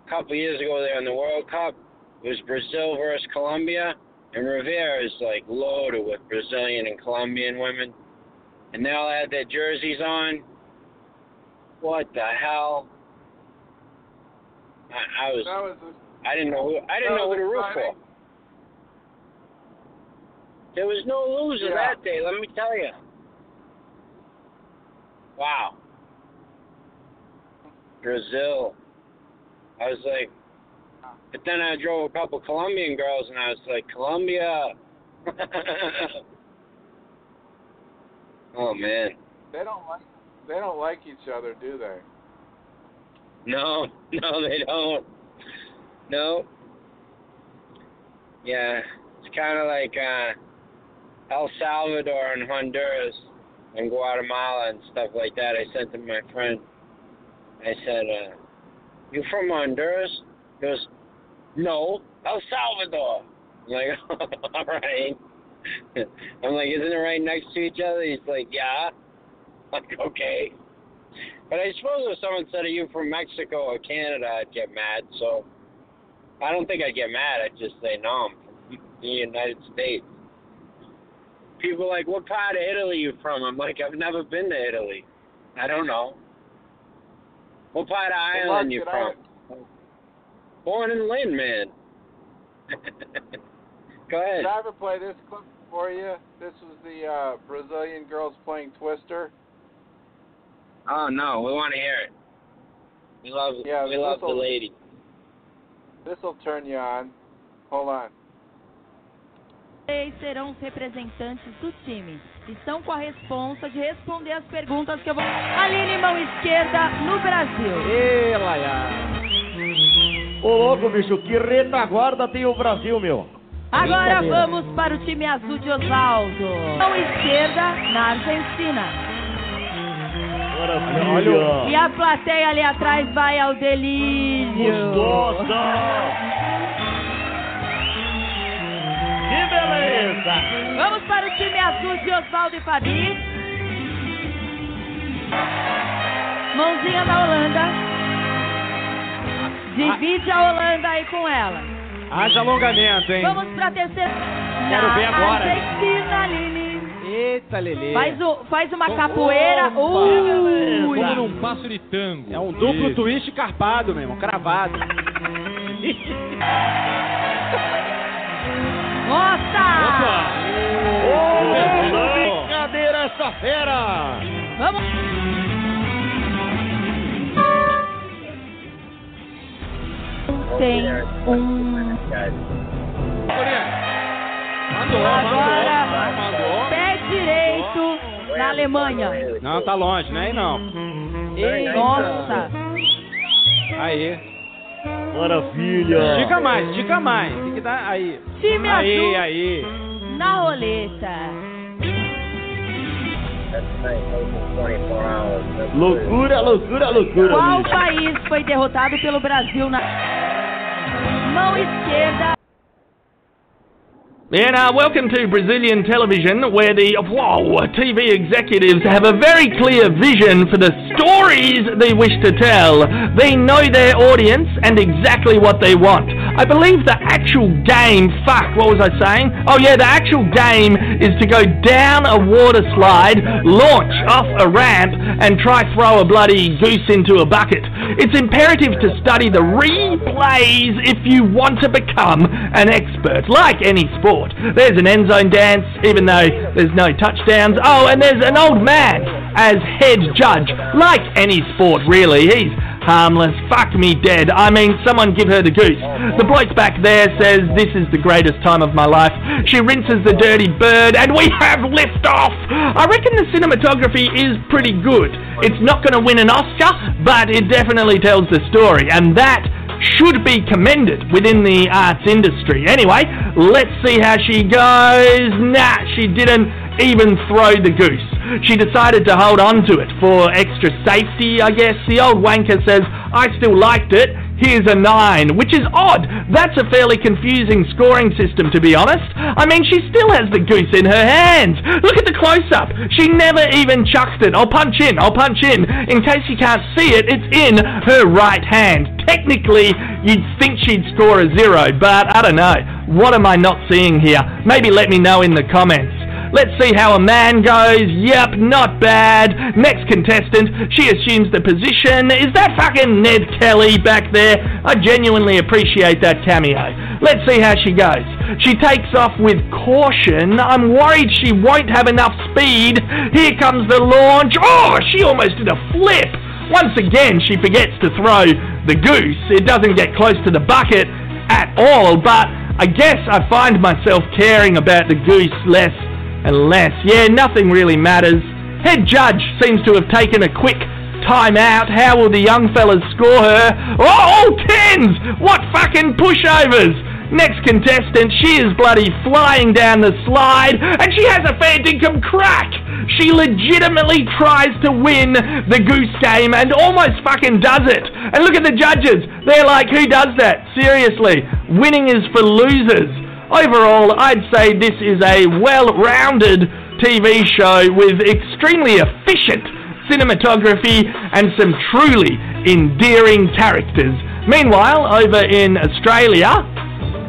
a couple years ago there in the World Cup. It was Brazil versus Colombia, and Revere is like loaded with Brazilian and Colombian women, and they all had their jerseys on. What the hell? I, I was, That was I didn't know, who, I didn't know who to root for. There was no loser Yeah. that day, let me tell you. Wow. Brazil. I was like, but then I drove a couple Colombian girls and I was like, Colombia. oh man. They don't like they don't like each other, do they? No, no, they don't. No. Yeah, it's kind of like uh, El Salvador and Honduras and Guatemala and stuff like that. I sent to my friend. I said, uh, "You from Honduras?" He goes, "No, El Salvador." I'm like, "All right." I'm like, "Isn't it right next to each other?" He's like, "Yeah." I'm like, "Okay." But I suppose if someone said, Are you from Mexico or Canada, I'd get mad. So I don't think I'd get mad. I'd just say, No, I'm from the United States. People are like, What part of Italy are you from? I'm like, I've never been to Italy. I don't know. What part of Ireland you I- from? Born in Lynn, man. Go ahead. Did I ever play this clip for you? This was the uh, Brazilian girls playing Twister. Oh no, we want to hear it. We love Yeah, we love the lady. This will turn you on. Hold on. Três serão os representantes do time. Estão com a responsa de responder as perguntas que eu vou. Aline, mão esquerda, no Brasil. Ê, Laia. Ô louco, bicho, que retaguarda tem o Brasil, meu? Agora vamos para o time azul de Osvaldo. Mão esquerda, na Argentina. Maravilha. E a plateia ali atrás vai ao delírio. Que beleza! Vamos para o time azul de Osvaldo e Fabi. Mãozinha da Holanda. Divide a Holanda aí com ela. Haja alongamento, hein? Vamos pra terceira. Quero ver agora. Argentina, Aline. Eita, Lelê. Faz, o, faz uma capoeira. Opa. Ui. Como num passo de tango. É um duplo Isso. twist carpado, meu irmão, Nossa! Ô, brincadeira essa fera! Vamos! Tem um. Agora, pé direito na Alemanha. Não, tá longe, né? Aí não. Nossa! Aí. Maravilha! Estica mais, estica mais. Tem que dar. Aí. Time aí, azul. aí. Na roleta. Loucura, loucura, loucura. Qual bicho. país foi derrotado pelo Brasil na mão esquerda? And uh, welcome to Brazilian television, where the whoa, TV executives have a very clear vision for the stories they wish to tell. They know their audience and exactly what they want. I believe the actual game, fuck, what was I saying? Oh yeah, the actual game is to go down a water slide, launch off a ramp, and try throw a bloody goose into a bucket. It's imperative to study the replays if you want to become an expert, like any sport. There's an end zone dance, even though there's no touchdowns. Oh, and there's an old man as head judge, like any sport, really. He's harmless. Fuck me dead. I mean, someone give her the goose. The bloke back there says this is the greatest time of my life. She rinses the dirty bird, and we have lift off. I reckon the cinematography is pretty good. It's not going to win an Oscar, but it definitely tells the story, and that should be commended within the arts industry. Anyway, let's see how she goes. Nah, she didn't even throw the goose. She decided to hold on to it for extra safety, I guess. The old wanker says, I still liked it. Here's a 9, which is odd. That's a fairly confusing scoring system, to be honest. I mean, she still has the goose in her hands. Look at the close up. She never even chucked it. I'll punch in, I'll punch in. In case you can't see it, it's in her right hand. Technically, you'd think she'd score a 0, but I don't know. What am I not seeing here? Maybe let me know in the comments. Let's see how a man goes. Yep, not bad. Next contestant, she assumes the position. Is that fucking Ned Kelly back there? I genuinely appreciate that cameo. Let's see how she goes. She takes off with caution. I'm worried she won't have enough speed. Here comes the launch. Oh, she almost did a flip. Once again, she forgets to throw the goose. It doesn't get close to the bucket at all, but I guess I find myself caring about the goose less and less. Yeah, nothing really matters. Head judge seems to have taken a quick time out. How will the young fellas score her? Oh, all tens! What fucking pushovers! Next contestant, she is bloody flying down the slide, and she has a fair dinkum crack! She legitimately tries to win the goose game and almost fucking does it! And look at the judges! They're like, who does that? Seriously, winning is for losers. Overall, I'd say this is a well-rounded TV show with extremely efficient cinematography and some truly endearing characters. Meanwhile, over in Australia,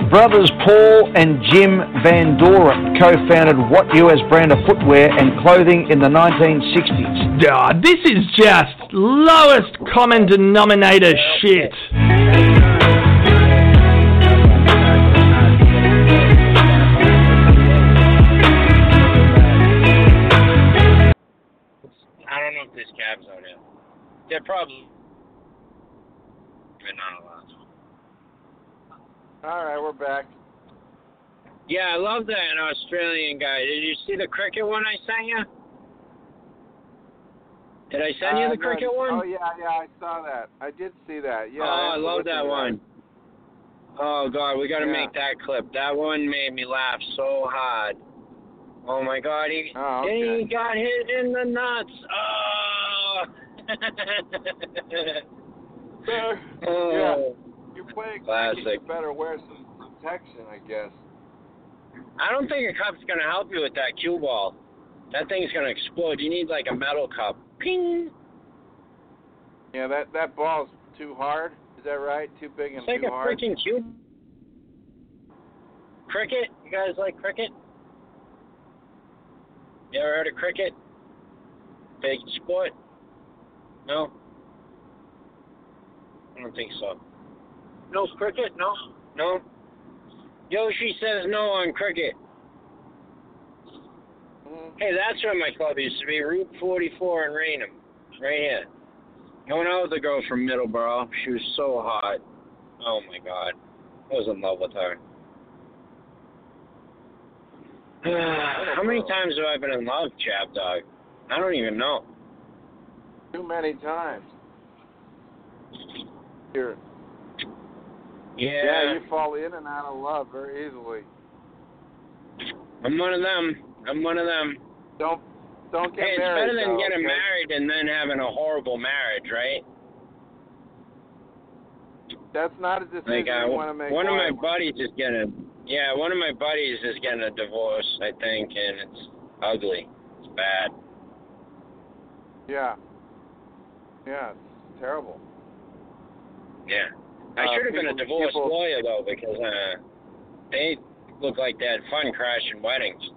Brothers Paul and Jim Van Doren co-founded What US brand of footwear and clothing in the 1960s. Ah, this is just lowest common denominator shit. They're probably but not allowed. All right, we're back. Yeah, I love that Australian guy. Did you see the cricket one I sent you? Did I send you Uh, the no, cricket one? Oh yeah, yeah, I saw that. I did see that. Yeah. oh, I have to love that to one. Oh God, we got to Yeah. make that clip. That one made me laugh so hard. Oh my God, he Oh, okay. he got hit in the nuts. Oh. oh. Yeah. You play Classic. You better wear some protection, I guess. I don't think a cup's gonna help you with that cue ball. That thing's gonna explode. You need like a metal cup. Ping. Yeah, that that ball's too hard. Is that right? Too big and It's like too a freaking cube. Cricket? You guys like cricket? You ever heard of cricket? Big sport? No? I don't think so. No cricket? No? No? Yoshi says no on cricket. Mm-hmm. Hey, that's where my club used to be, Route 44 in Raynham. Right here. I went out with a girl from Middleborough. She was so hot. Oh my god. I was in love with her. How many times have I been in love, Chap Dog? I don't even know. Too many times. Here. Yeah. Yeah, you fall in and out of love very easily. I'm one of them. I'm one of them. Don't don't get hey, it's married. better than though, getting okay? married and then having a horrible marriage, right? That's not a decision Like uh, you want to make. one of my buddies is getting yeah, one of my buddies is getting a divorce, I think, and it's ugly. It's bad. Yeah. Yeah, it's terrible. Yeah. I Uh, should have been a divorce people- lawyer though, because uh they look like they had fun crashing weddings.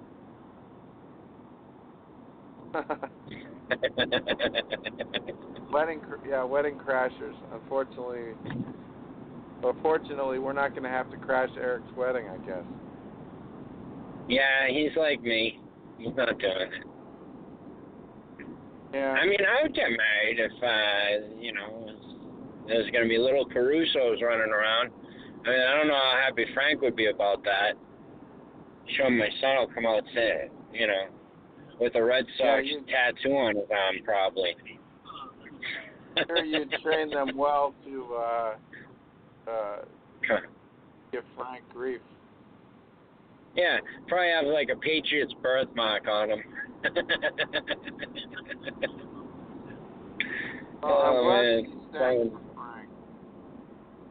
wedding, yeah, wedding crashers. Unfortunately, but fortunately, we're not going to have to crash Eric's wedding, I guess. yeah, he's like me. He's not doing it. Yeah. I mean, I would get married if, uh, you know, there's going to be little Carusos running around. I mean, I don't know how happy Frank would be about that. Show him my son will come out, say, you know, with a Red Yeah, Sox you- tattoo on his arm, probably. sure you train them well to uh, uh, give Frank grief. Yeah, probably have like a Patriots birthmark on him. Oh, Oh, man. sang for Frank.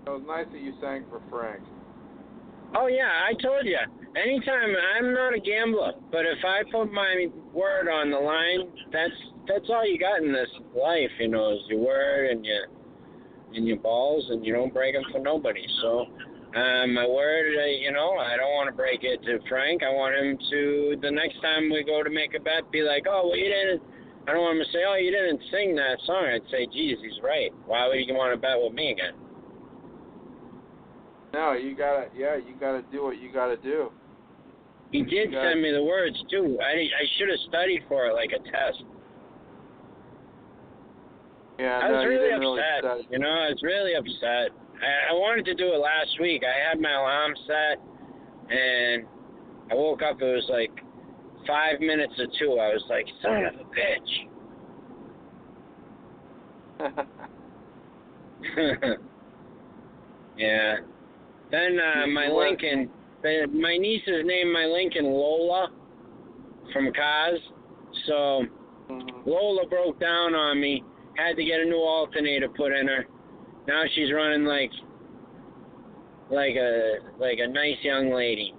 It was nice that you sang for Frank. Oh yeah, I told you. Anytime I'm not a gambler, but if I put my word on the line, that's that's all you got in this life, you know, is your word and your and your balls, and you don't break them for nobody. So, um, my word, uh, you know, I don't want to break it to Frank. I want him to the next time we go to make a bet, be like, oh, well, you didn't. I don't want him to say, oh, you didn't sing that song. I'd say, geez, he's right. Why would you want to bet with me again? No, you gotta, yeah, you gotta do what you gotta do. He did Yeah. send me the words too. I I should have studied for it like a test. Yeah, I was you really didn't really upset. you know, I was really upset. I, I wanted to do it last week. I had my alarm set, and I woke up. It was like five minutes or two. I was like, son of a bitch. yeah. Then uh, my Lincoln, my niece is named my Lincoln Lola from Cars. So Mm-hmm. Lola broke down on me. Had to get a new alternator put in her. Now she's running like like a like a nice young lady.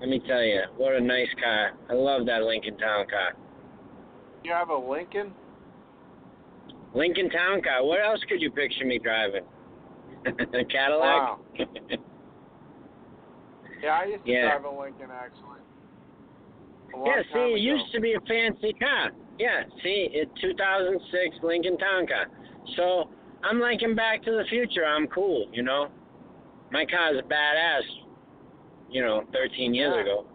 Let me tell you, what a nice car. I love that Lincoln Town car. You have a Lincoln? Lincoln Town car. What else could you picture me driving? a Cadillac. Wow. Yeah, I used to Yeah. drive a Lincoln actually. A Yeah, see, it used to be a fancy car. Yeah, see, it 2006 Lincoln Town car. So I'm liking Back to the Future. I'm cool, you know. My car's a badass. You know, 13 years Yeah. ago.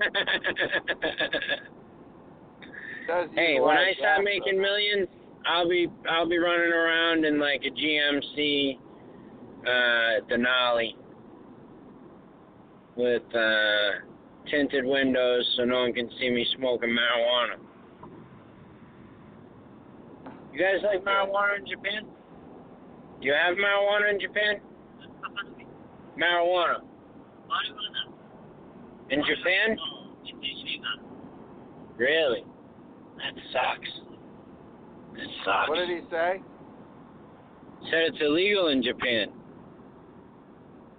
Hey, when I start gas, making though. millions, I'll be I'll be running around in like a GMC uh Denali with uh tinted windows so no one can see me smoking marijuana. You guys like marijuana in Japan? You have marijuana in Japan? Marijuana. In Japan? Really? That sucks. That sucks. What did he say? Said it's illegal in Japan.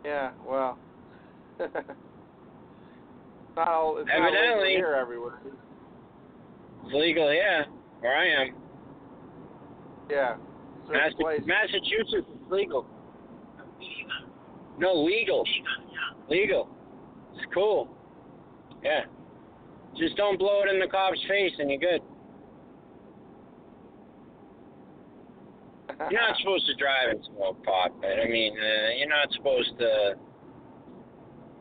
Yeah, well. not all, it's not legal Evidently. here everywhere. It's legal here, where I am. Yeah. places. Massachusetts is legal. No, legal. Legal. It's cool. Yeah. Just don't blow it in the cop's face and you're good. You're not supposed to drive and smoke pot, but I mean, uh, you're not supposed to,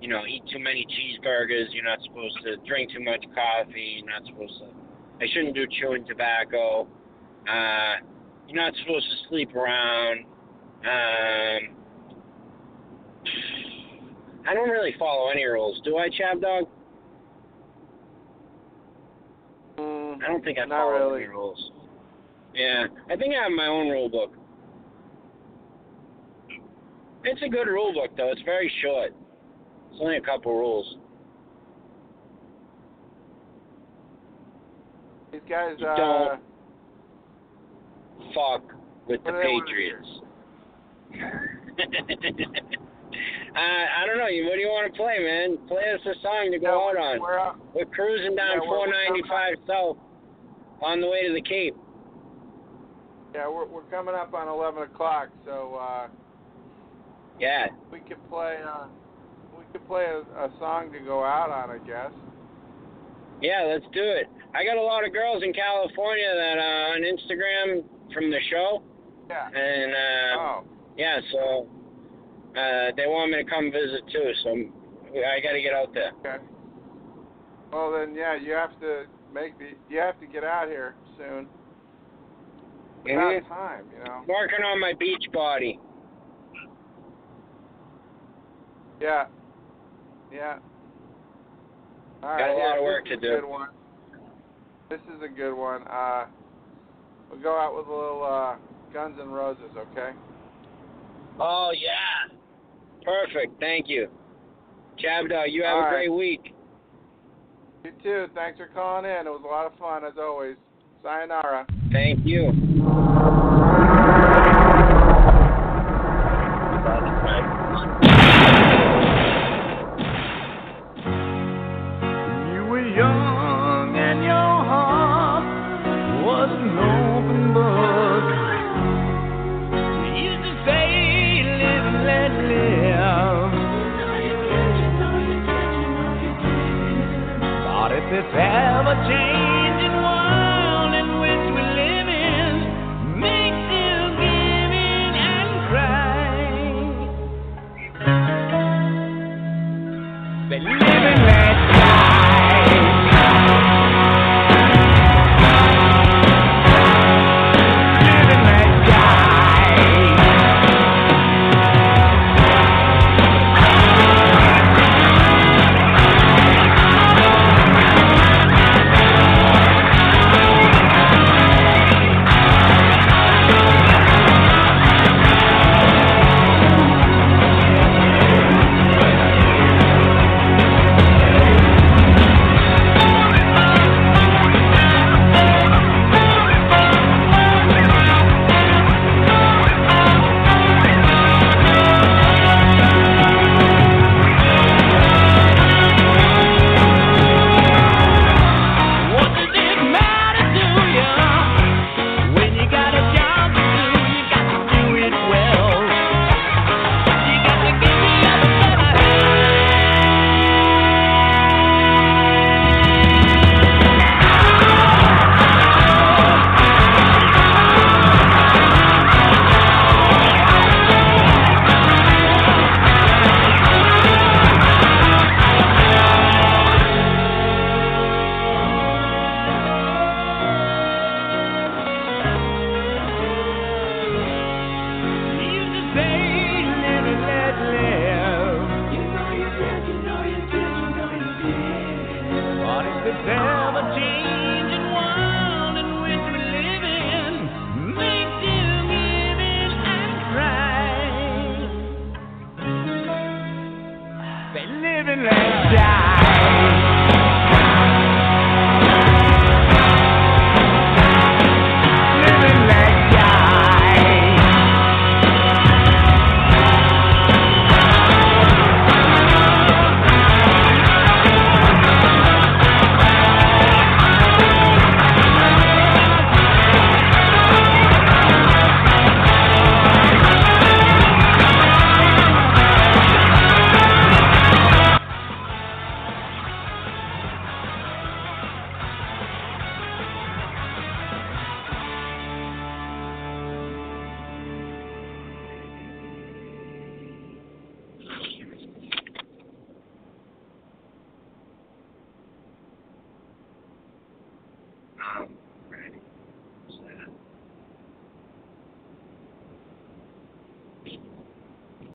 you know, eat too many cheeseburgers. You're not supposed to drink too much coffee. You're not supposed to. I shouldn't do chewing tobacco. Uh, you're not supposed to sleep around. Um, I don't really follow any rules, do I, Chap Dog? I don't think I Mm, follow really. any rules. Yeah, I think I have my own rule book. It's a good rule book, though. It's very short. It's only a couple rules. These guys, You uh, don't fuck with the What Patriots. uh, I don't know. What do you want to play, man? Play us a song to go out on. We're, uh, We're cruising down yeah, we're- we're 495 South on the way to the Cape. yeah, we're we're coming up on eleven o'clock, so uh, Yeah. we could play uh, we could play a, a song to go out on, I guess. Yeah, let's do it. I got a lot of girls in California that uh, on Instagram from the show, Yeah. and uh, Oh. yeah, so uh, they want me to come visit too. So I got to get out there. Okay. Well then, yeah, you have to make the you have to get out here soon. Mhm. About time, you know. Working on my beach body. Yeah. Yeah. All Got right, a lot yeah, of work this to is a do. Good one. This is a good one. Uh, we'll go out with a little uh, Guns N' Roses, okay? Oh yeah. Perfect. Thank you. Chabda, you have All a right. great week. You too. Thanks for calling in. It was a lot of fun as always. Sayonara. Thank. You